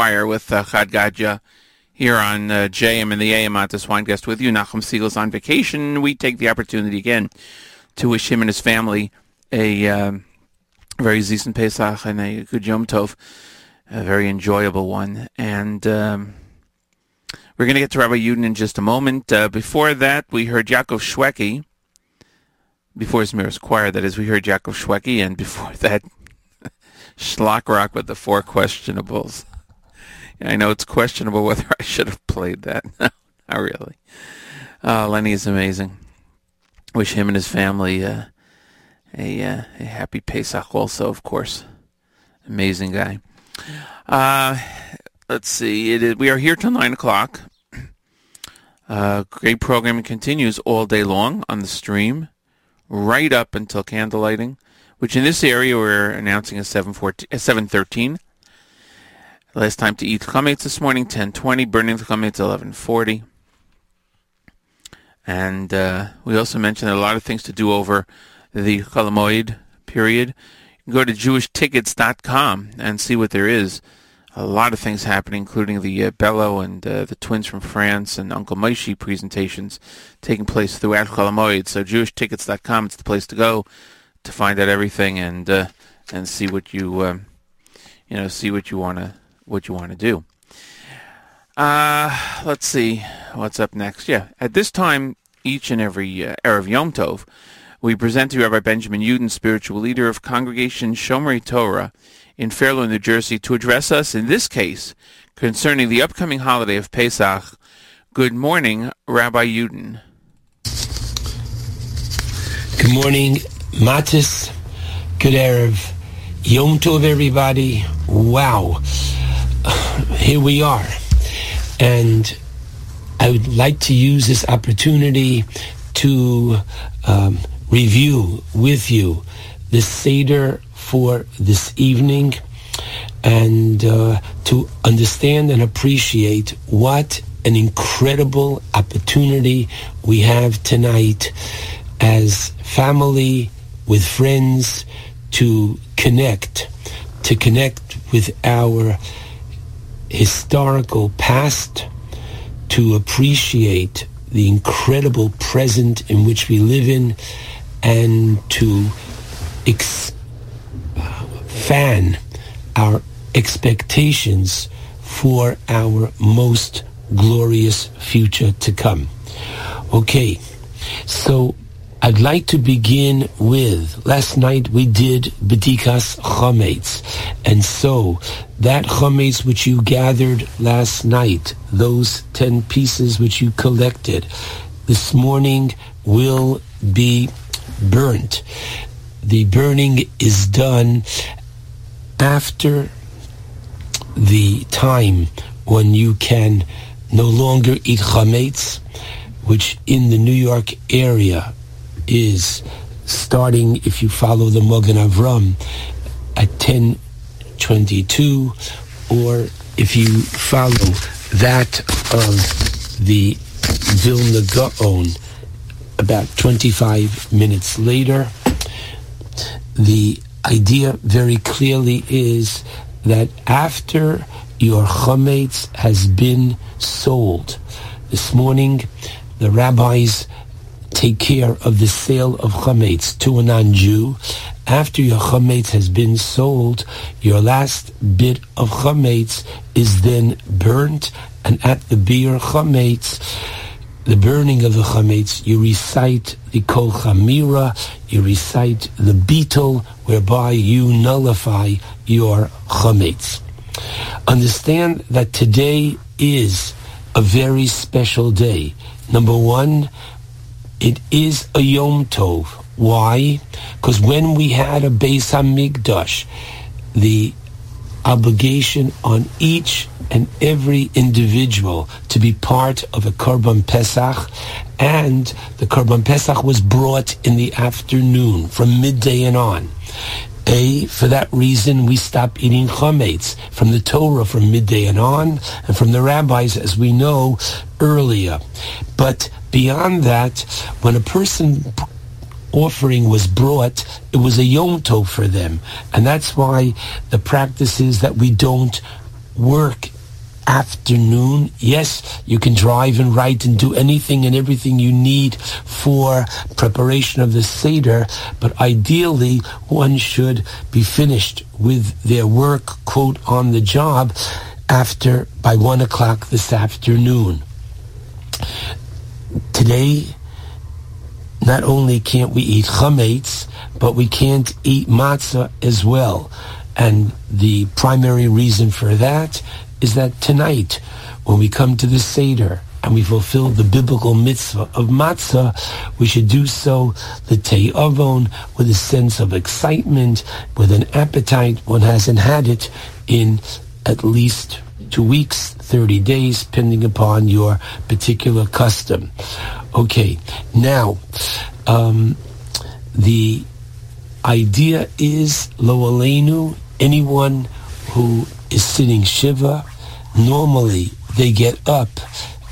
With uh, Chad Gadya here on uh, JM and the AM Mattes Weingast with you. Nachum Segal's on vacation. We take the opportunity again to wish him and his family a um, very decent Pesach and a good Yom Tov, a very enjoyable one. And um, we're going to get to Rabbi Yudin in just a moment. Uh, before that, we heard Yaakov Shweki. Before Zemiris Choir, that is, we heard Yaakov Shweki, and before that, Shlock Rock with the four questionables. I know it's questionable whether I should have played that. No, not really. Uh, Lenny is amazing. Wish him and his family uh, a uh, a happy Pesach. Also, of course, amazing guy. Uh, let's see. We are here till nine o'clock. Uh, great programming continues all day long on the stream, right up until candle lighting which in this area we're announcing as 713. Last time to eat chametz this morning, 1020. Burning the chametz, 1140. And uh, we also mentioned a lot of things to do over the Chol Hamoed period. You can go to jewishtickets.com and see what there is. A lot of things happening, including the uh, Bello and uh, the twins from France and Uncle Moishy presentations taking place throughout Chol Hamoed. So jewishtickets.com is the place to go to find out everything and uh, and see what you um, you know see what you want to what you want to do. Uh, let's see what's up next. Yeah, at this time each and every uh, erev Yom Tov, we present to you Rabbi Benjamin Yudin, spiritual leader of Congregation Shomrei Torah in Fairlawn, New Jersey, to address us in this case concerning the upcoming holiday of Pesach. Good morning, Rabbi Yudin. Good morning, Mattes. Good Erev. Yom Tov, everybody. Wow. Here we are. And I would like to use this opportunity to um, review with you the Seder for this evening and uh, to understand and appreciate what an incredible opportunity we have tonight as family, with friends, to connect, to connect with our historical past, to appreciate the incredible present in which we live in, and to ex- fan our expectations for our most glorious future to come. Okay, so I'd like to begin with, last night we did Bedikas Chametz. And so, that Chametz which you gathered last night, those 10 pieces which you collected, this morning will be burnt. The burning is done after the time when you can no longer eat chametz, which in the New York area is starting, if you follow the Magen Avraham, at 1022, or if you follow that of the Vilna Gaon, about 25 minutes later. The idea very clearly is that after your chametz has been sold, this morning the rabbis take care of the sale of chametz to a non-Jew. After your chametz has been sold, your last bit of chametz is then burnt, and at the biur chametz, the burning of the chametz, you recite the kol chamira, you recite the bittul, whereby you nullify your chametz. Understand that today is a very special day. Number one, it is a Yom Tov. Why? Because when we had a Beis Hamikdash, the obligation on each and every individual to be part of a Korban Pesach, and the Korban Pesach was brought in the afternoon from midday and on. A, for that reason, we stop eating chametz from the Torah from midday and on, and from the rabbis, as we know, earlier. But beyond that, when a person offering was brought, it was a Yom Tov for them. And that's why the practice is that we don't work afternoon. Yes, you can drive and write and do anything and everything you need for preparation of the Seder, but ideally one should be finished with their work, quote, on the job after, by one o'clock this afternoon. Today, not only can't we eat chametz, but we can't eat matzah as well. And the primary reason for that is that tonight, when we come to the Seder and we fulfill the biblical mitzvah of matzah, we should do so the avon with a sense of excitement, with an appetite one hasn't had it in at least two weeks, 30 days, depending upon your particular custom. Okay, now, um, the idea is lo aleinu, anyone who is sitting shiva, normally they get up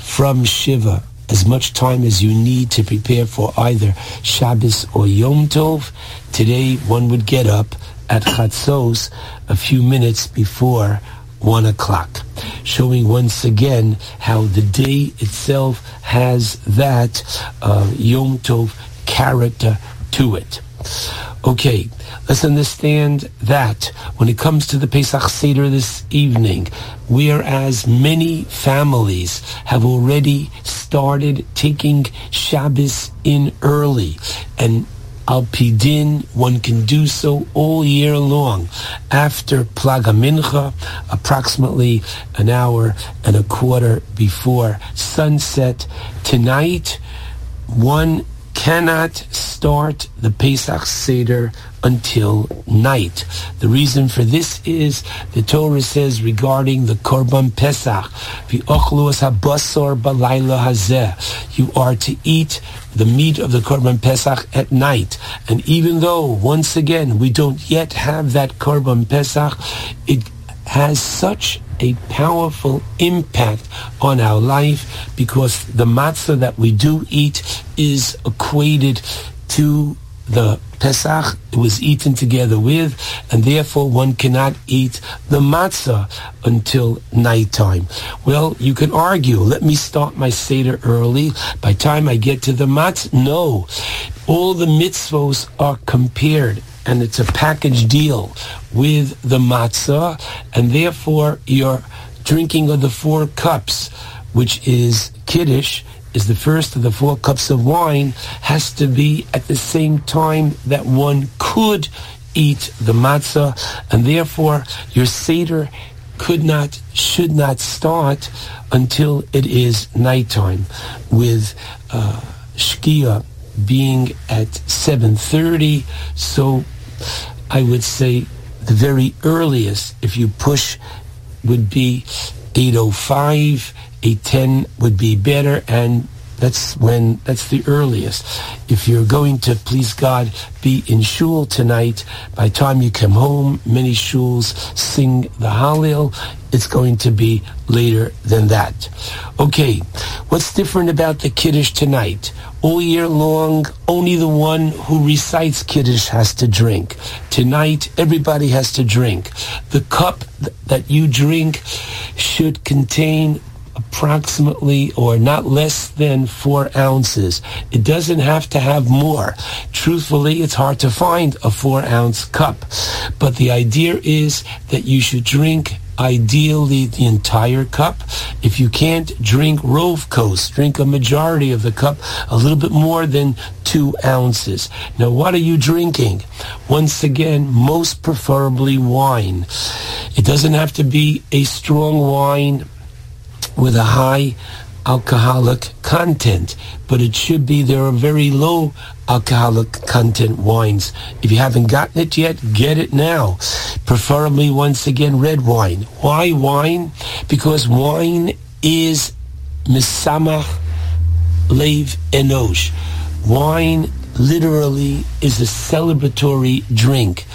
from shiva as much time as you need to prepare for either Shabbos or Yom Tov. Today, one would get up at Chatzos a few minutes before one o'clock, showing once again how the day itself has that uh, Yom Tov character to it. Okay, let's understand that when it comes to the Pesach Seder this evening, whereas many families have already started taking Shabbos in early and Al Pidin, one can do so all year long. After Plag Hamincha, approximately an hour and a quarter before sunset. Tonight, one cannot start the Pesach Seder until night. The reason for this is the Torah says regarding the Korban Pesach. You are to eat the meat of the Korban Pesach at night. And even though, once again, we don't yet have that Korban Pesach, it has such a powerful impact on our life because the matzah that we do eat is equated to the Pesach it was eaten together with, and therefore one cannot eat the matzah until nighttime. Well, you can argue, let me start my Seder early. By time I get to the matzah, no. All the mitzvos are compared and it's a package deal with the matzah, and therefore your drinking of the four cups, which is kiddush, is the first of the four cups of wine, has to be at the same time that one could eat the matzah, and therefore your seder could not, should not start until it is nighttime, with uh, shkia being at 7.30, so I would say the very earliest, if you push, would be 8.05, 8.10 would be better, and that's when, that's the earliest. If you're going to, please God, be in shul tonight, by time you come home, many shuls sing the Hallel. It's going to be later than that. Okay, what's different about the Kiddush tonight? All year long, only the one who recites Kiddush has to drink. Tonight, everybody has to drink. The cup th- that you drink should contain approximately or not less than four ounces. It doesn't have to have more. Truthfully, it's hard to find a four ounce cup. But the idea is that you should drink ideally the entire cup. If you can't drink rov kos, drink a majority of the cup, a little bit more than two ounces. Now, what are you drinking? Once again, most preferably wine. It doesn't have to be a strong wine with a high alcoholic content, but it should be there are very low alcoholic content wines. If you haven't gotten it yet, get it now. Preferably, once again, red wine. Why wine? Because wine is misamach lev enosh. Wine literally is a celebratory drink.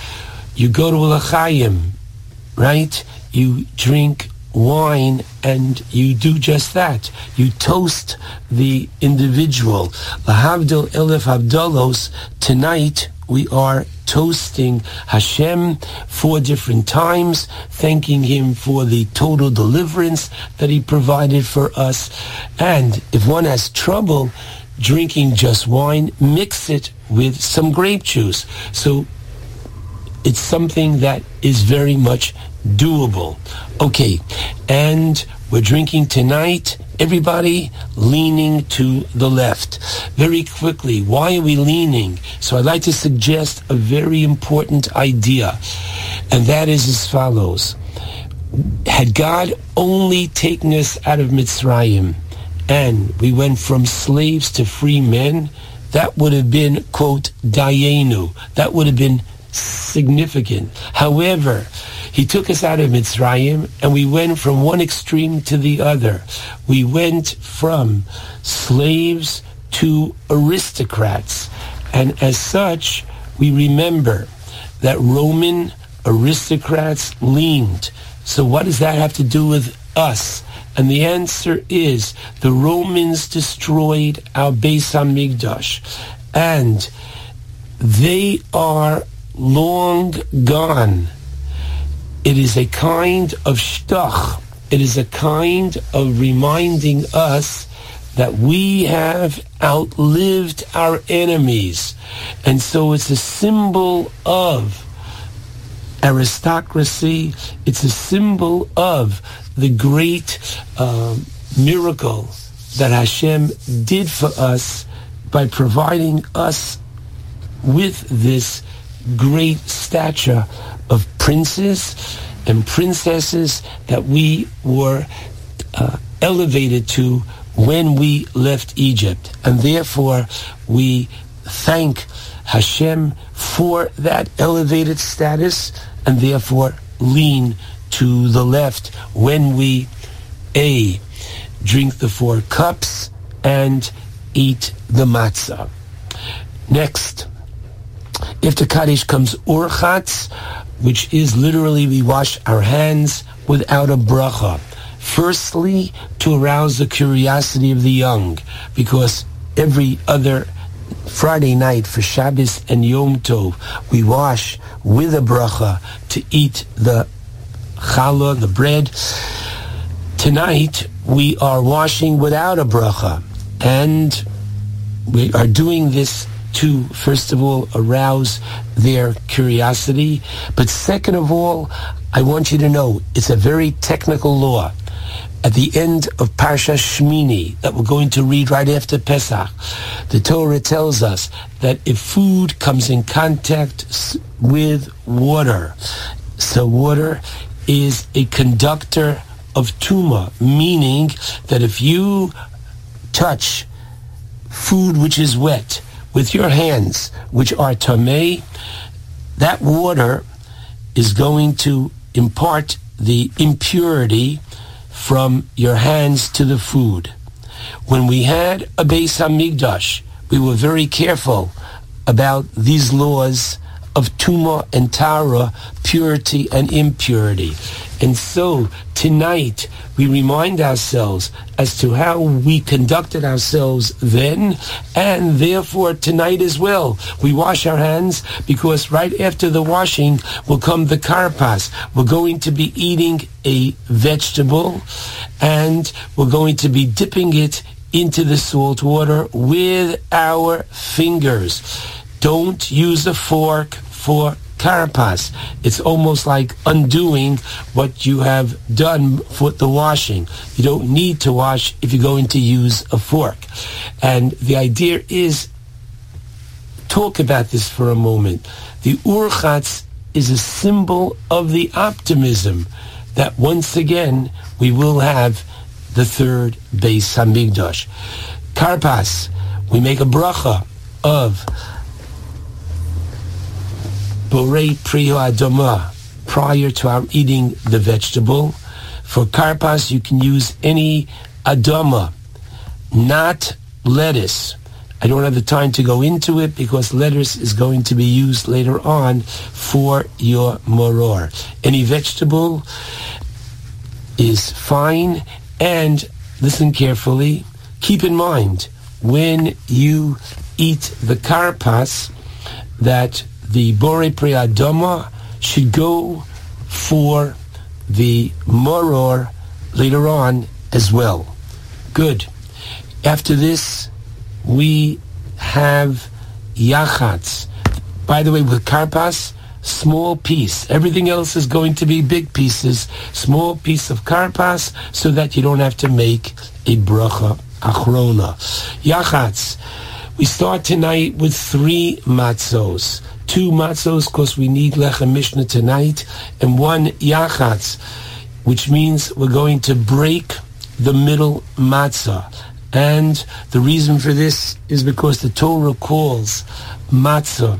You go to a l'chaim, right? You drink wine and you do just that. You toast the individual. Lehavdil elef havdalos, tonight we are toasting Hashem four different times, thanking him for the total deliverance that he provided for us. And if one has trouble drinking just wine, mix it with some grape juice. So it's something that is very much doable. Okay, and we're drinking tonight. Everybody leaning to the left. Very quickly, why are we leaning? So I'd like to suggest a very important idea, and that is as follows. Had God only taken us out of Mitzrayim, and we went from slaves to free men, that would have been, quote, Dayenu. That would have been significant. However, he took us out of Mitzrayim and we went from one extreme to the other. We went from slaves to aristocrats. And as such, we remember that Roman aristocrats leaned. So what does that have to do with us? And the answer is the Romans destroyed our Beis Hamikdash. And they are long gone. It is a kind of shtach. It is a kind of reminding us that we have outlived our enemies. And so it's a symbol of aristocracy. It's a symbol of the great uh, miracle that Hashem did for us by providing us with this great stature of princes and princesses that we were uh, elevated to when we left Egypt. And therefore, we thank Hashem for that elevated status and therefore lean to the left when we A, drink the four cups and eat the matzah. Next, after Kaddish comes Urchatz, which is literally we wash our hands without a bracha. Firstly, to arouse the curiosity of the young, because every other Friday night for Shabbos and Yom Tov, we wash with a bracha to eat the challah, the bread. Tonight, we are washing without a bracha, and we are doing this to, first of all, arouse their curiosity. But second of all, I want you to know it's a very technical law. At the end of Parsha Shmini, that we're going to read right after Pesach, the Torah tells us that if food comes in contact with water, so water is a conductor of tuma, meaning that if you touch food which is wet, with your hands, which are tamei, that water is going to impart the impurity from your hands to the food. When we had a Beis Hamikdash, we were very careful about these laws of tuma and tara, purity and impurity. And so tonight we remind ourselves as to how we conducted ourselves then and therefore tonight as well. We wash our hands because right after the washing will come the karpas. We're going to be eating a vegetable and we're going to be dipping it into the salt water with our fingers. Don't use a fork for karpas. It's almost like undoing what you have done for the washing. You don't need to wash if you're going to use a fork. And the idea is, talk about this for a moment. The urchatz is a symbol of the optimism that once again we will have the third Beis Hamikdash. Karpas, we make a bracha of Borei Priyo Adoma prior to our eating the vegetable. For karpas, you can use any adoma, not lettuce. I don't have the time to go into it because lettuce is going to be used later on for your moror. Any vegetable, is fine. And listen carefully. Keep in mind when you eat the karpas that the bore priadoma should go for the moror later on as well. Good. After this, we have yachatz. By the way, with karpas, small piece. Everything else is going to be big pieces. Small piece of karpas so that you don't have to make a bracha achrona. Yachatz. We start tonight with three matzos. Two matzos because we need lechem mishnah tonight, and one yachatz, which means we're going to break the middle matzah. And the reason for this is because the Torah calls matzah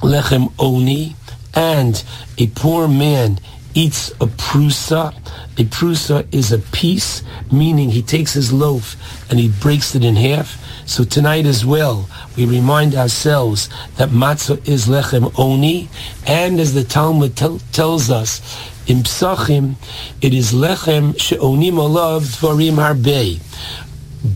lechem oni, and a poor man eats a prusa. A prusa is a piece, meaning he takes his loaf and he breaks it in half. So tonight as well, we remind ourselves that matzah is lechem oni, and as the Talmud tel- tells us, in Psachim, it is lechem she'onim olav dvarim harbei,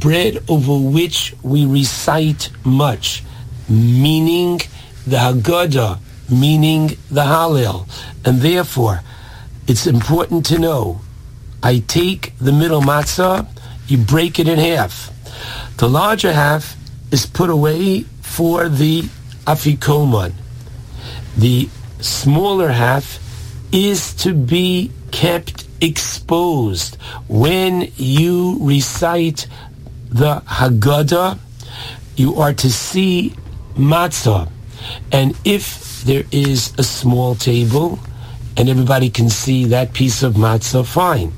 bread over which we recite much, meaning the Haggadah, meaning the Hallel. And therefore, it's important to know, I take the middle matzah, you break it in half. The larger half is put away for the afikoman. The smaller half is to be kept exposed. When you recite the Haggadah, you are to see matzah. And if there is a small table and everybody can see that piece of matzah, fine.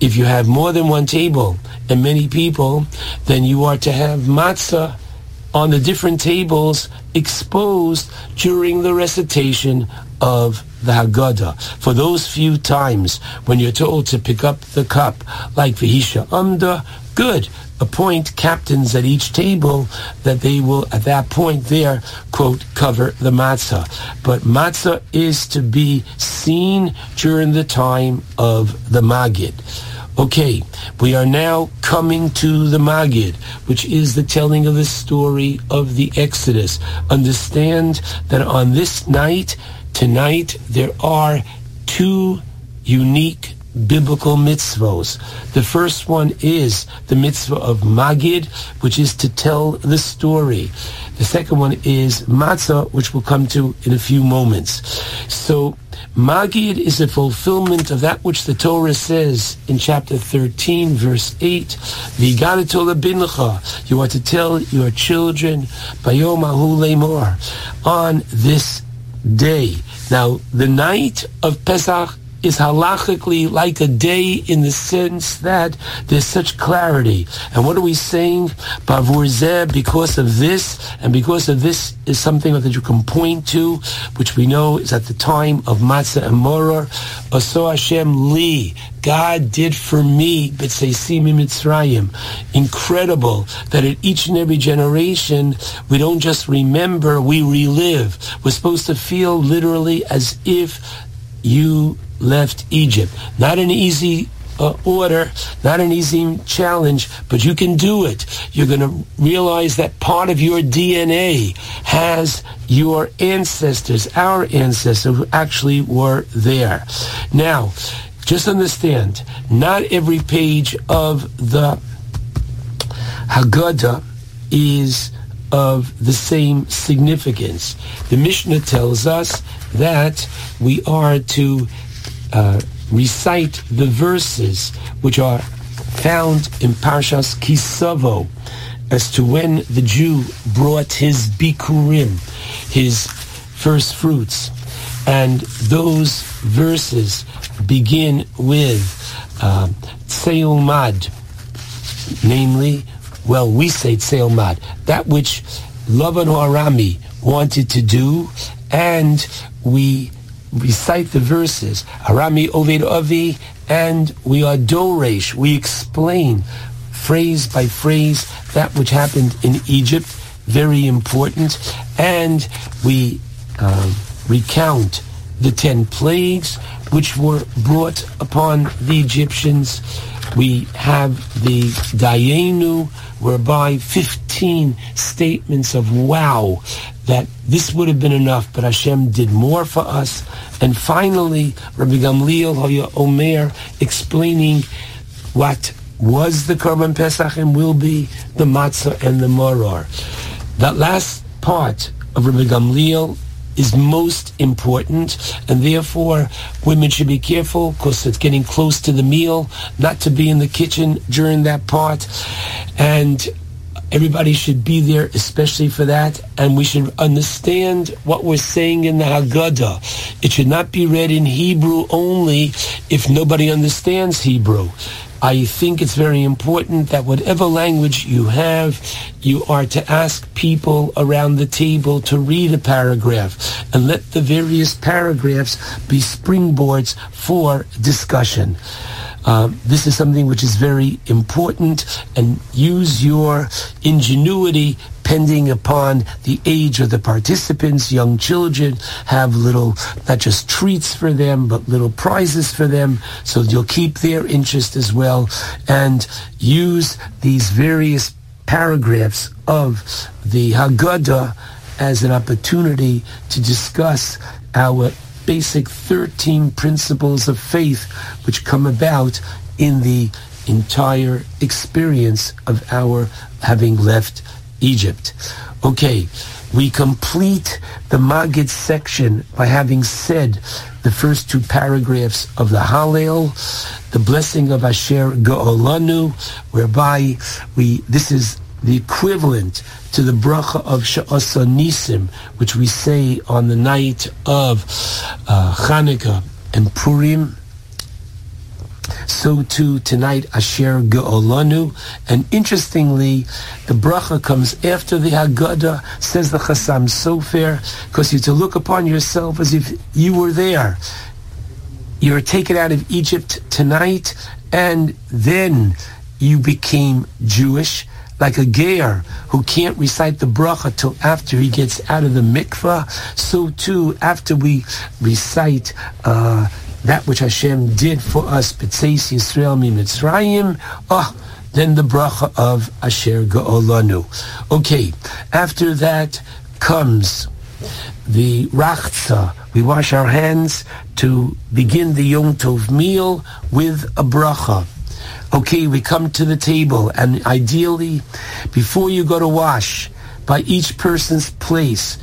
If you have more than one table and many people, then you are to have matzah on the different tables exposed during the recitation of the Haggadah. For those few times when you're told to pick up the cup, like Vahisha Amda, good. Appoint captains at each table that they will, at that point there, quote, cover the matzah. But matzah is to be seen during the time of the Magid. Okay, we are now coming to the Magid, which is the telling of the story of the Exodus. Understand that on this night, tonight, there are two unique biblical mitzvos. The first one is the mitzvah of Magid, which is to tell the story. The second one is matzah, which we'll come to in a few moments. So Magid is a fulfillment of that which the Torah says in chapter 13, verse 8, V'yigadatola bincha, you are to tell your children, Bayom lemor, on this day. Now, the night of Pesach is halachically like a day in the sense that there's such clarity. And what are we saying? Because of this, and because of this is something that you can point to, which we know is at the time of Matzah and Moror. Aso Hashem li, God did for me, say Mitzrayim. Incredible that at each and every generation, we don't just remember, we relive. We're supposed to feel literally as if you left Egypt. Not an easy uh, order, not an easy challenge, but you can do it. You're going to realize that part of your DNA has your ancestors, our ancestors who actually were there. Now, just understand, not every page of the Haggadah is of the same significance. The Mishnah tells us that we are to uh, recite the verses which are found in Parshas Kisavo as to when the Jew brought his bikurim, his first fruits. And those verses begin with uh, namely, well, we say Tseumad, that which Lavan Arami wanted to do, and we recite the verses, Arami Oved Avi, and we are Doresh. We explain phrase by phrase that which happened in Egypt, very important, and we um, recount the ten plagues which were brought upon the Egyptians. We have the Dayenu, whereby 15 statements of wow, that this would have been enough, but Hashem did more for us. And finally, Rabbi Gamliel Hoya Omer explaining what was the Korban Pesach and will be the matzah and the maror. That last part of Rabbi Gamliel is most important and therefore women should be careful because it's getting close to the meal not to be in the kitchen during that part and everybody should be there especially for that. And we should understand what we're saying in the Haggadah. It should not be read in Hebrew only if nobody understands Hebrew. I think it's very important that whatever language you have, you are to ask people around the table to read a paragraph and let the various paragraphs be springboards for discussion. Um, this is something which is very important and use your ingenuity depending upon the age of the participants. Young children have little, not just treats for them, but little prizes for them. So you'll keep their interest as well and use these various paragraphs of the Haggadah as an opportunity to discuss our basic 13 principles of faith which come about in the entire experience of our having left Egypt. Okay, we complete the Magid section by having said the first two paragraphs of the Hallel, the blessing of Asher Go'olanu, whereby we, this is the equivalent to the bracha of Sha'asa Nisim, which we say on the night of uh, Hanukkah and Purim, so too tonight Asher Ge'olanu. And interestingly, the bracha comes after the Haggadah, says the Chassam Sofer, because you're to look upon yourself as if you were there. You're taken out of Egypt tonight, and then you became Jewish like a ger who can't recite the bracha till after he gets out of the mikvah, so too after we recite uh, that which Hashem did for us, B'tzeis Yisrael Mitzrayim, oh, then the bracha of Asher Ga'olanu. Okay, after that comes the rachza. We wash our hands to begin the Yom Tov meal with a bracha. Okay, we come to the table, and ideally, before you go to wash, by each person's place,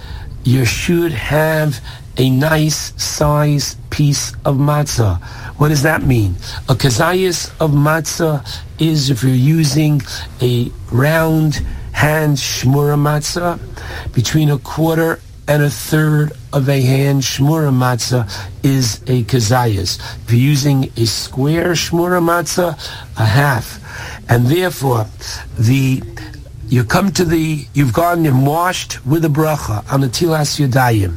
you should have a nice size piece of matzah. What does that mean? A kazayas of matzah is if you're using a round hand shmura matzah between a quarter and a third of a hand shmura matzah is a kazayas. If you're using a square shmura matzah, a half. And therefore, the you come to the, you've gone and washed with a bracha on the Tilas Yadayim.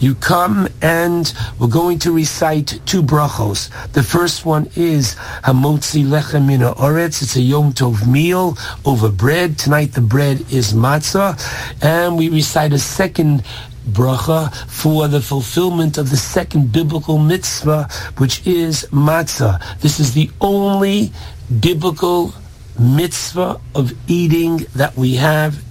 You come and we're going to recite two brachos. The first one is Hamotzi Lechem Mina Oretz. It's a Yom Tov meal over bread. Tonight the bread is matzah. And we recite a second bracha for the fulfillment of the second biblical mitzvah, which is matzah. This is the only biblical mitzvah of eating that we have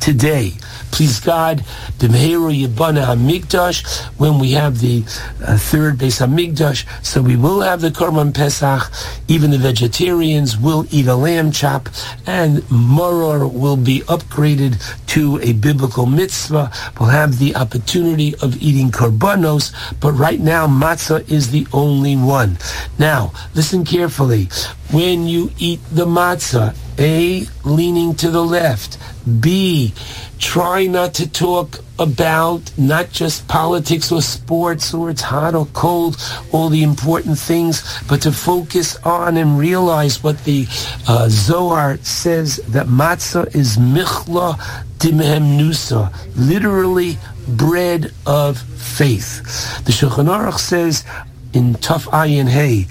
today. Please God, B'meheru Yibana HaMikdash, when we have the uh, third Beis HaMikdash, so we will have the Korban Pesach, even the vegetarians will eat a lamb chop, and Moror will be upgraded to a biblical mitzvah. We'll have the opportunity of eating Korbanos, but right now matzah is the only one. Now, listen carefully. When you eat the matzah, A, leaning to the left, B, try not to talk about not just politics or sports or it's hot or cold, all the important things, but to focus on and realize what the uh, Zohar says that matzah is michla dimhem nusa, literally bread of faith. The Shulchan Aruch says in Tuf Ayin Hey,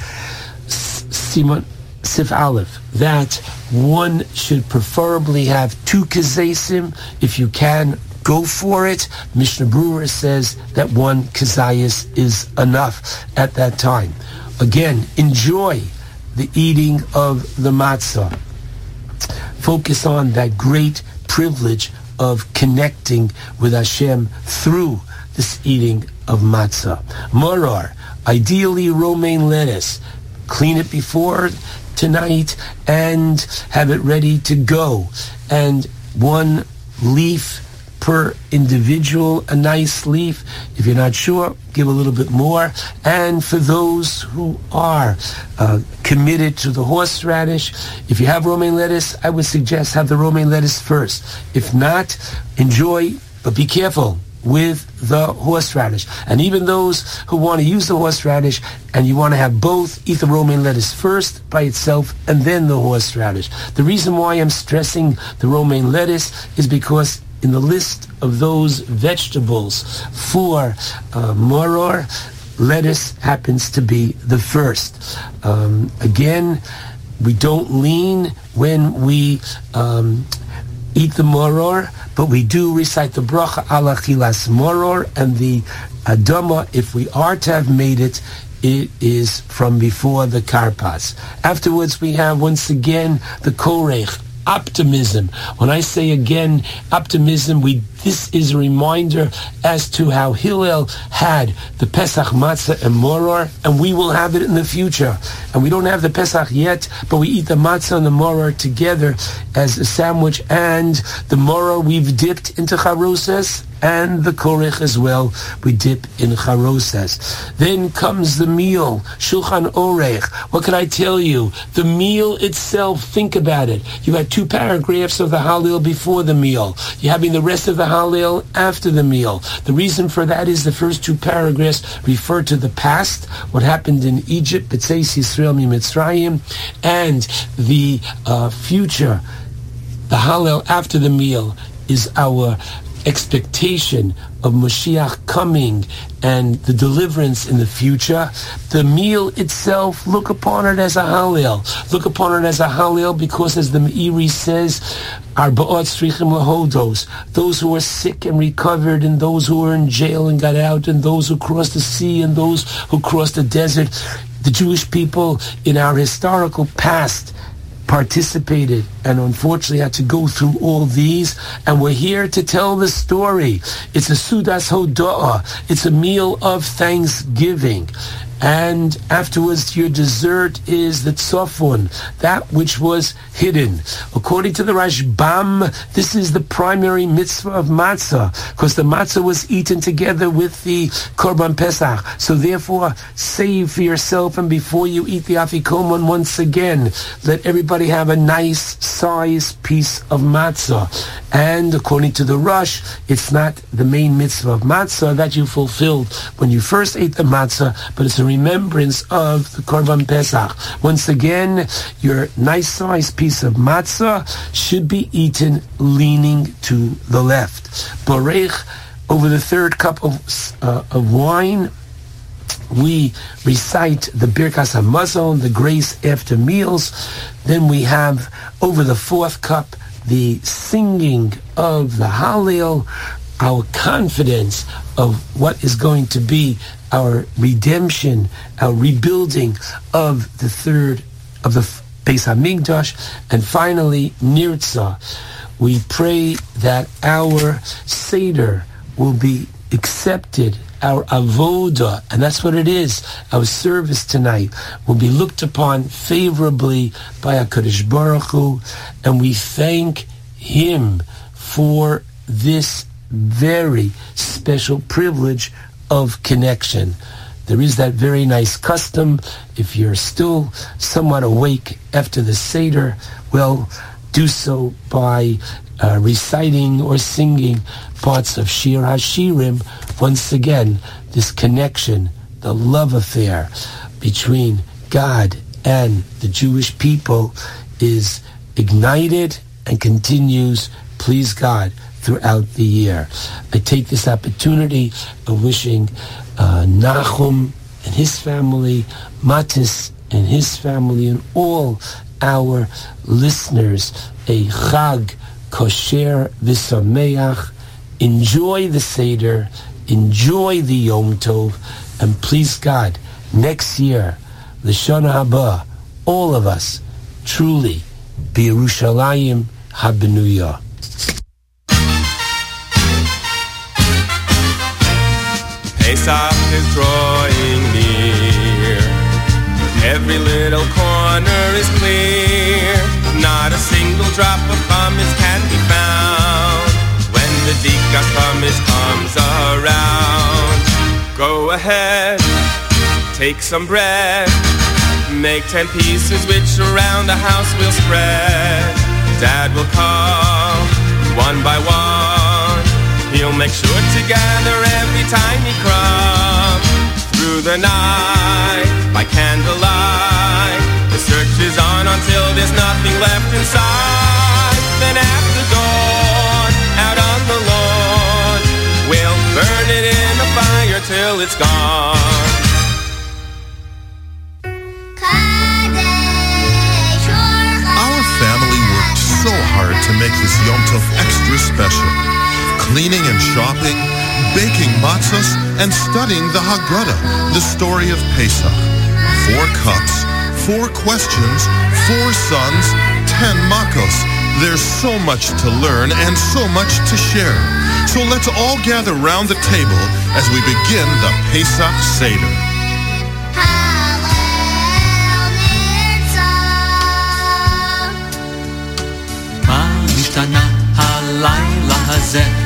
Simon Sif Aleph, that one should preferably have two kazesim, if you can, go for it. Mishnah Berurah says that one kazayas is enough at that time. Again, enjoy the eating of the matzah. Focus on that great privilege of connecting with Hashem through this eating of matzah. Morar, ideally romaine lettuce. Clean it before tonight and have it ready to go. And one leaf per individual, a nice leaf. If you're not sure, give a little bit more. And for those who are uh, committed to the horseradish, if you have romaine lettuce, I would suggest have the romaine lettuce first. If not, enjoy, but be careful with the horseradish. And even those who want to use the horseradish and you want to have both, eat the romaine lettuce first by itself and then the horseradish. The reason why I'm stressing the romaine lettuce is because in the list of those vegetables for uh, moror, lettuce happens to be the first. Um, again, we don't lean when we um, eat the moror, but we do recite the bracha ala chilas moror and the adama. If we are to have made it, it is from before the karpas. Afterwards, we have once again the korech, optimism. When I say again optimism, we this is a reminder as to how Hillel had the Pesach matzah and moror, and we will have it in the future. And we don't have the Pesach yet, but we eat the matzah and the moror together as a sandwich, and the moror we've dipped into charoses, and the korech as well. We dip in charoses. Then comes the meal, shulchan orech. What can I tell you? The meal itself. Think about it. You had two paragraphs of the Hallel before the meal. You're having the rest of the Hallel after the meal. The reason for that is the first two paragraphs refer to the past, what happened in Egypt, B'tzeis Yisrael Mitzrayim, and the uh, future. The Hallel after the meal is our expectation of Mashiach coming and the deliverance in the future, the meal itself, look upon it as a Hallel. Look upon it as a Hallel because as the Meiri says, Arba'ot Lahodos, those who are sick and recovered and those who are in jail and got out and those who crossed the sea and those who crossed the desert, the Jewish people in our historical past participated and unfortunately had to go through all these. And we're here to tell the story. It's a sudas hoda'ah it's a meal of thanksgiving and afterwards your dessert is the tzofun, that which was hidden. According to the Rashbam, this is the primary mitzvah of matzah, because the matzah was eaten together with the korban pesach. So therefore, save for yourself, and before you eat the afikoman once again, let everybody have a nice size piece of matzah. And according to the Rosh, it's not the main mitzvah of matzah that you fulfilled when you first ate the matzah, but it's a remembrance of the Korban Pesach. Once again, your nice sized piece of matzah should be eaten leaning to the left. Borech, over the third cup of, uh, of wine, we recite the Birkas HaMazon, the grace after meals. Then we have over the fourth cup the singing of the Hallel, our confidence of what is going to be our redemption, our rebuilding of the third of the Beis Hamikdash, and finally Nirtzah. We pray that our Seder will be accepted, our avoda, and that's what it is. Our service tonight will be looked upon favorably by HaKadosh Baruch Hu, and we thank Him for this very special privilege of connection. There is that very nice custom. If you're still somewhat awake after the Seder, well, do so by uh, reciting or singing parts of Shir HaShirim. Once again, this connection, the love affair between God and the Jewish people is ignited and continues, please God, throughout the year. I take this opportunity of wishing uh, Nachum and his family, Mattes and his family, and all our listeners a Chag Kosher V'Sameach enjoy the Seder, enjoy the Yom Tov, and please God, next year, the Shana Haba, all of us, truly, be Yerushalayim Habenuyah. Pesach is drawing near. Every little corner is clear. Not a single drop of pumice can be found. When the Dikas pumice comes around. Go ahead, take some bread. Make ten pieces which around the house will spread. Dad will come one by one. He'll make sure to gather every tiny crumb through the night by candlelight. The search is on until there's nothing left inside. Then after dawn, out on the lawn, we'll burn it in the fire till it's gone. Our family worked so hard to make this Yom Tov extra special Cleaning and shopping, baking matzahs, and studying the Haggadah, the story of Pesach. Four cups, four questions, four sons, ten makos. There's so much to learn and so much to share. So let's all gather round the table as we begin the Pesach Seder. מה נשתנה הלילה הזה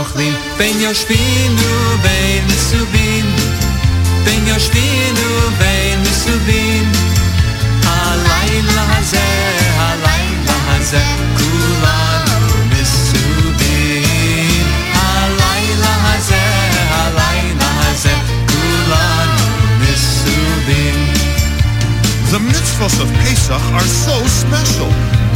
אוכלים בין יושבים ובין מסובים, בין יושבים ובין מסובים. הלילה הזה, הלילה הזה, כולנו מסובים. הלילה הזה, הלילה הזה, כולנו מסובים. The mitzvahs of Pesach are so special.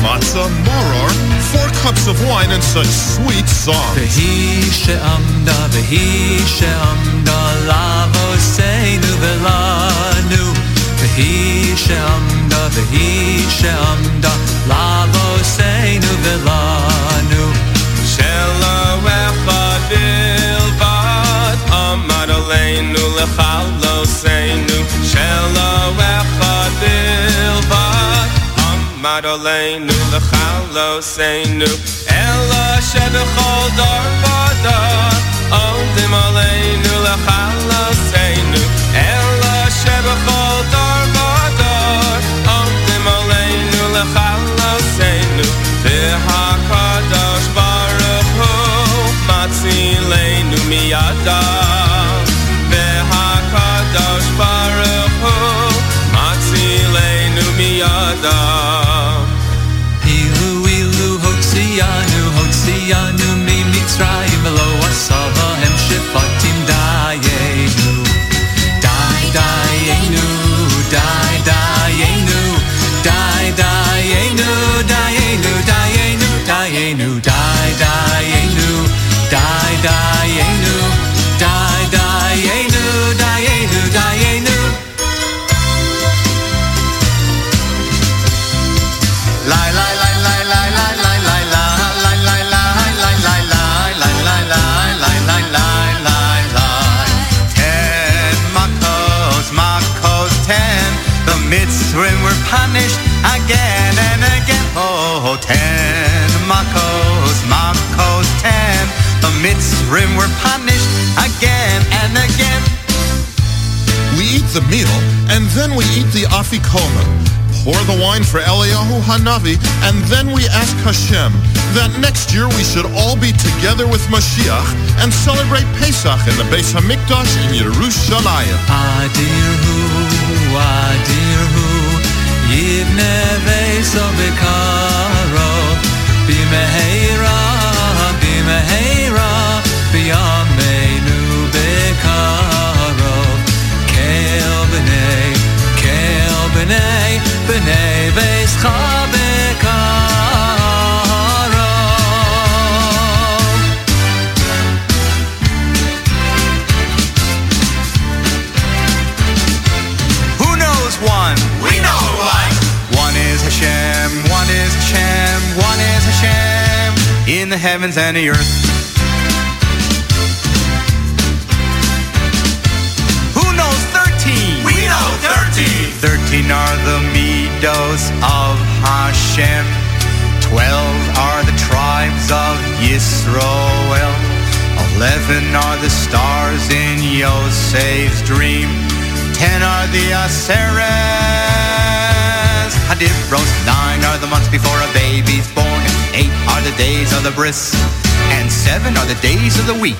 matzah, maror, four cups of wine, and such sweet songs. Vehi she'amda, vehi she'amda, lavoseinu velanu. Vehi. עלינו לכלוסנו. אלא שבכל דור ודור, עומדים עלינו לכלוסנו. אלא שבכל דור ודור, עומדים עלינו לכלוסנו. והקדוש ברוך הוא מצילנו מידם. והקדוש ברוך Asianu me try. Punished again and again. Oh, ten makos, makos, ten. The Mitzrim were punished again and again. We eat the meal, and then we eat the afikomen. Pour the wine for Eliyahu Hanavi, and then we ask Hashem that next year we should all be together with Mashiach and celebrate Pesach in the Beis Hamikdash in Yerushalayim. Adir hu, adir hu, never so because Hashem, one is Hashem in the heavens and the earth. Who knows 13? We know 13. 13 are the Midos of Hashem. 12 are the tribes of Yisroel. 11 are the stars in Yosef's dream. 10 are the Aseres. 9 are the months before a baby's born. 8 are the days of the bris. And 7 are the days of the week.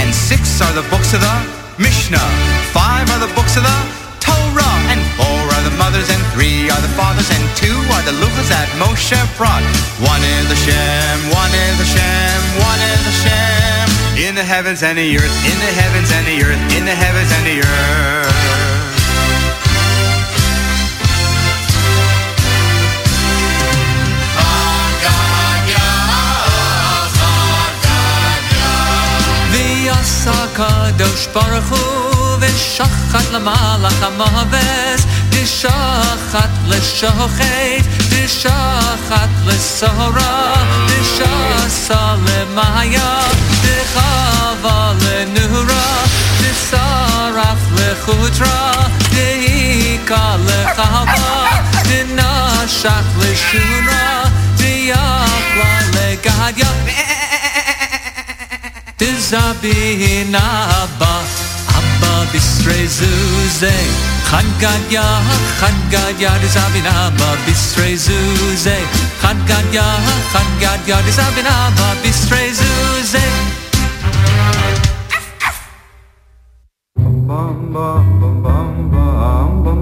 And 6 are the books of the Mishnah. 5 are the books of the Torah. And 4 are the mothers. And 3 are the fathers. And 2 are the luvas that Moshe brought. One is Hashem. One is Hashem. One is Hashem. In the heavens and the earth. In the heavens and the earth. In the heavens and the earth. ועשה הקדוש ברוך הוא ושחט למלאך המוות ושחט לשוחט ושחט לשורה ושסה למאיה וחווה לנורה ושרף לחוטרה והיכה לחווה ונשך לשונה ויכלה לגדיה תזבין אבא, אבא בשרי זוזה. חד גדיה, חד גדיה, תזבין אבא בשרי זוזה. חד גדיה, חד גדיה, תזבין אבא בשרי זוזה.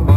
I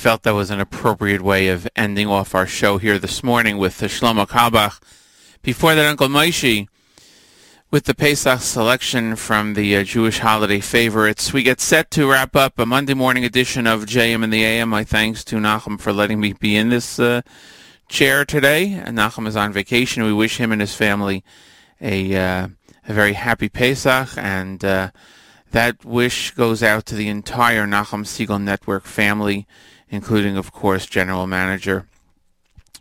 felt that was an appropriate way of ending off our show here this morning with the Shlomo Carlebach. Before that, Uncle Moishy with the Pesach selection from the uh, Jewish holiday favorites. We get set to wrap up a Monday morning edition of JM and the AM. My thanks to Nachum for letting me be in this uh, chair today. And Nachum is on vacation. We wish him and his family a uh, a very happy Pesach, and uh, that wish goes out to the entire Nachum Segal Network family, including, of course, General Manager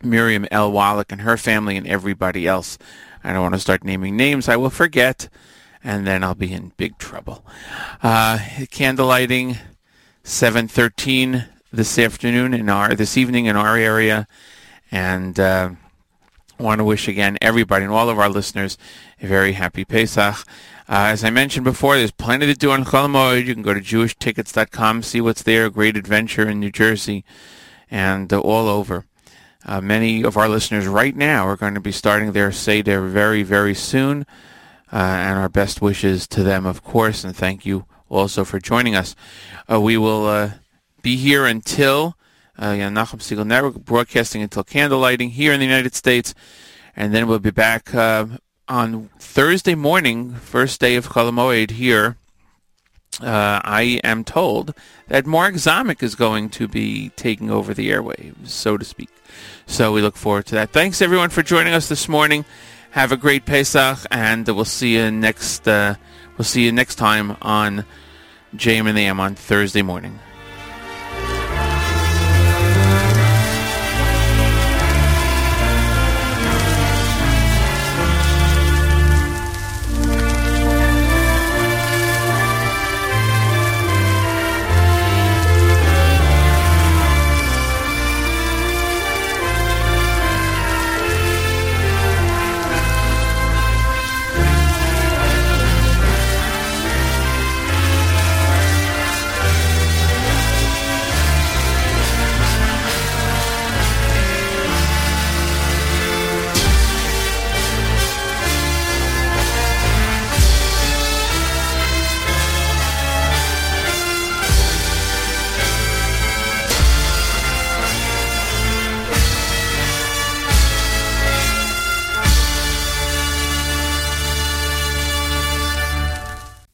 Miriam L. Wallach and her family and everybody else. I don't want to start naming names. I will forget, and then I'll be in big trouble. Uh, candle lighting, 7:13 this afternoon in our this evening in our area, and uh, want to wish again everybody and all of our listeners a very happy Pesach. Uh, as I mentioned before, there's plenty to do on Chol Hamoed. You can go to jewishtickets.com, see what's there. Great adventure in New Jersey and uh, all over. Uh, many of our listeners right now are going to be starting their Seder very, very soon. Uh, and our best wishes to them, of course, and thank you also for joining us. Uh, we will uh, be here until uh, yeah, Nachum Segal Network broadcasting until candlelighting here in the United States, and then we'll be back on Thursday morning, first day of Chol Hamoed here. Uh, I am told that Mark Zamek is going to be taking over the airwaves, so to speak. So we look forward to that. Thanks everyone for joining us this morning. Have a great Pesach, and we'll see you next. Uh, we'll see you next time on JM and the M on Thursday morning.